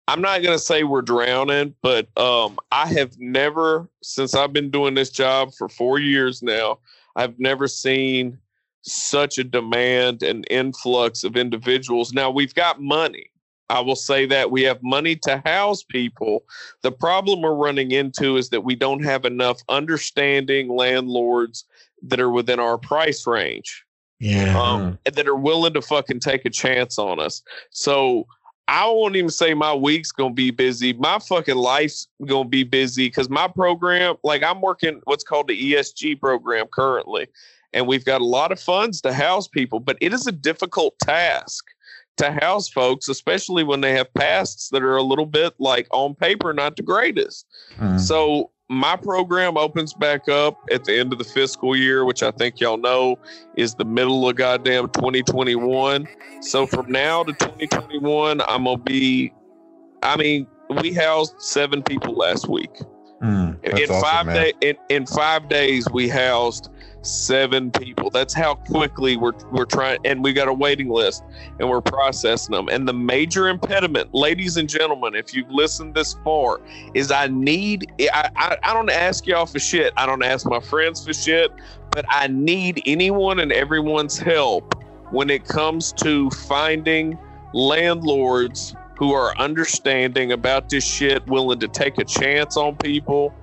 I'm not going to say we're drowning, but um, I have never, since I've been doing this job for four years now, I've never seen such a demand and influx of individuals. Now we've got money. I will say that we have money to house people. The problem we're running into is that we don't have enough understanding landlords that are within our price range. Yeah. Um, that are willing to fucking take a chance on us. So I won't even say my week's gonna be busy. My fucking life's gonna be busy because my program, like I'm working what's called the ESG program currently and we've got a lot of funds to house people, but it is a difficult task to house folks, especially when they have pasts that are a little bit like on paper not the greatest. Mm. So my program opens back up at the end of the fiscal year, which I think y'all know is the middle of goddamn 2021. So from now to 2021, I'm gonna be. I mean, we housed seven people last week. Mm, in awesome, five days, in, in five days, we housed seven people. That's how quickly we're we're trying, and we got a waiting list, and we're processing them. And the major impediment, ladies and gentlemen, if you've listened this far, is I need. I I, I don't ask y'all for shit. I don't ask my friends for shit, but I need anyone and everyone's help when it comes to finding landlords who are understanding about this shit, willing to take a chance on people.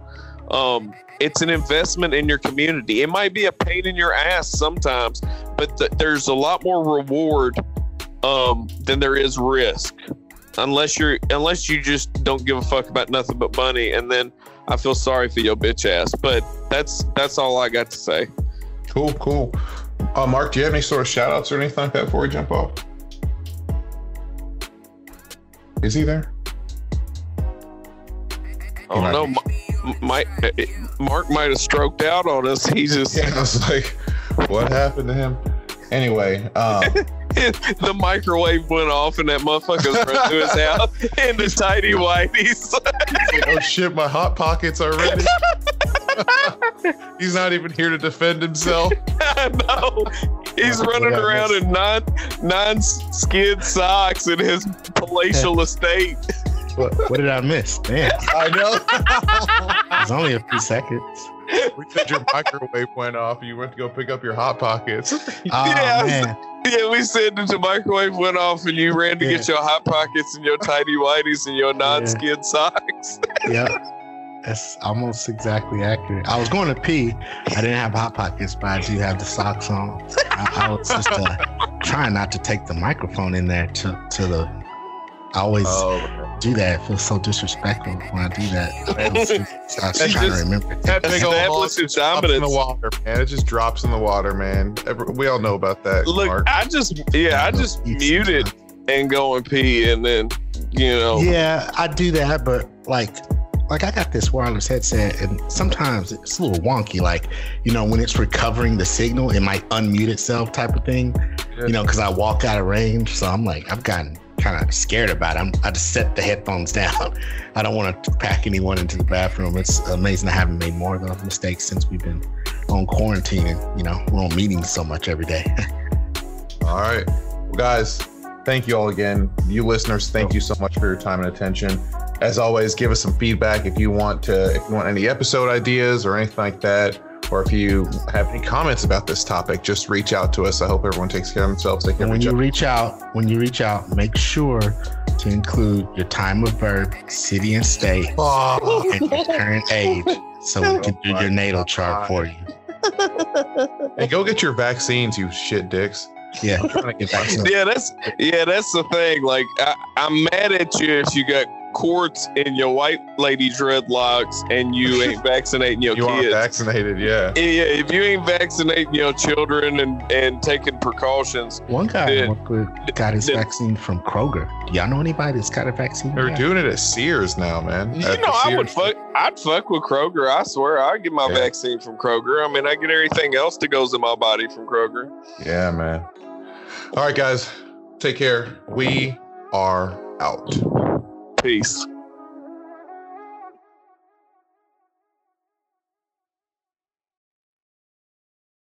Um, it's an investment in your community. It might be a pain in your ass sometimes, but th- there's a lot more reward um, than there is risk. Unless you're, unless you just don't give a fuck about nothing but money, and then I feel sorry for your bitch ass. But that's that's all I got to say. Cool, cool. Uh, Mark, do you have any sort of shout outs or anything like that before we jump off? Is he there? Don't know. Mike, Mark might have stroked out on us. He just. Yeah, I was like, what happened to him? Anyway, um, <laughs> the microwave went off and that motherfucker's run to his house <laughs> in the tidy whiteys. <laughs> oh shit, my hot pockets are ready. He's not even here to defend himself. no, he's running around in non non skid socks in his palatial estate. What, what did I miss? Damn. I know. <laughs> it was only a few seconds. We said your microwave went off and you went to go pick up your hot pockets. <laughs> Oh, yeah, man. yeah, we said that the microwave went off and you ran to yeah. get your hot pockets and your tidy whities and your non-skin yeah. socks. <laughs> yep. That's almost exactly accurate. I was going to pee. I didn't have hot pockets, but I do have the socks on. I, I was just uh, trying not to take the microphone in there to, to the. I always oh, do that. It feels so disrespectful when I do that. <laughs> I was, I was trying just, to remember. That big old dominance in the water, man. It just drops in the water, man. We all know about that. Look, Mark. I just yeah, I just muted and go and pee, and then you know. Yeah, I do that, but like like I got this wireless headset, and sometimes it's a little wonky. Like, you know, when it's recovering the signal, it might unmute itself, type of thing. You know, because I walk out of range, so I'm like, I've gotten kind of scared about. I'm, I just set the headphones <laughs> down. I don't want to pack anyone into the bathroom. It's amazing I haven't made more of those mistakes since we've been on quarantine, and you know, we're on meetings so much every day. <laughs> all right, well, guys thank you all again. You listeners, thank you so much for your time and attention. As always, give us some feedback if you want to, if you want any episode ideas or anything like that, or if you have any comments about this topic, just reach out to us. I hope everyone takes care of themselves. They can when reach you out. reach out, when you reach out, make sure to include your time of birth, city and state, oh. and your current age, so we can do your natal chart for you. And go get your vaccines, you shit dicks. Yeah, yeah, that's yeah, that's the thing. Like, I, I'm mad at you if you got quartz in your white lady dreadlocks and you <laughs> ain't vaccinating your you kids. You aren't vaccinated, yeah. Yeah, if you ain't vaccinating your children and, and taking precautions. One guy then, got his then, vaccine from Kroger. Do y'all know anybody that's got a vaccine? They're doing it at Sears now, man. You know, I would fuck. I'd fuck with Kroger. I swear, I'd get my yeah. vaccine from Kroger. I mean, I get everything else that goes in my body from Kroger. Yeah, man. All right, guys. Take care. We are out. Peace.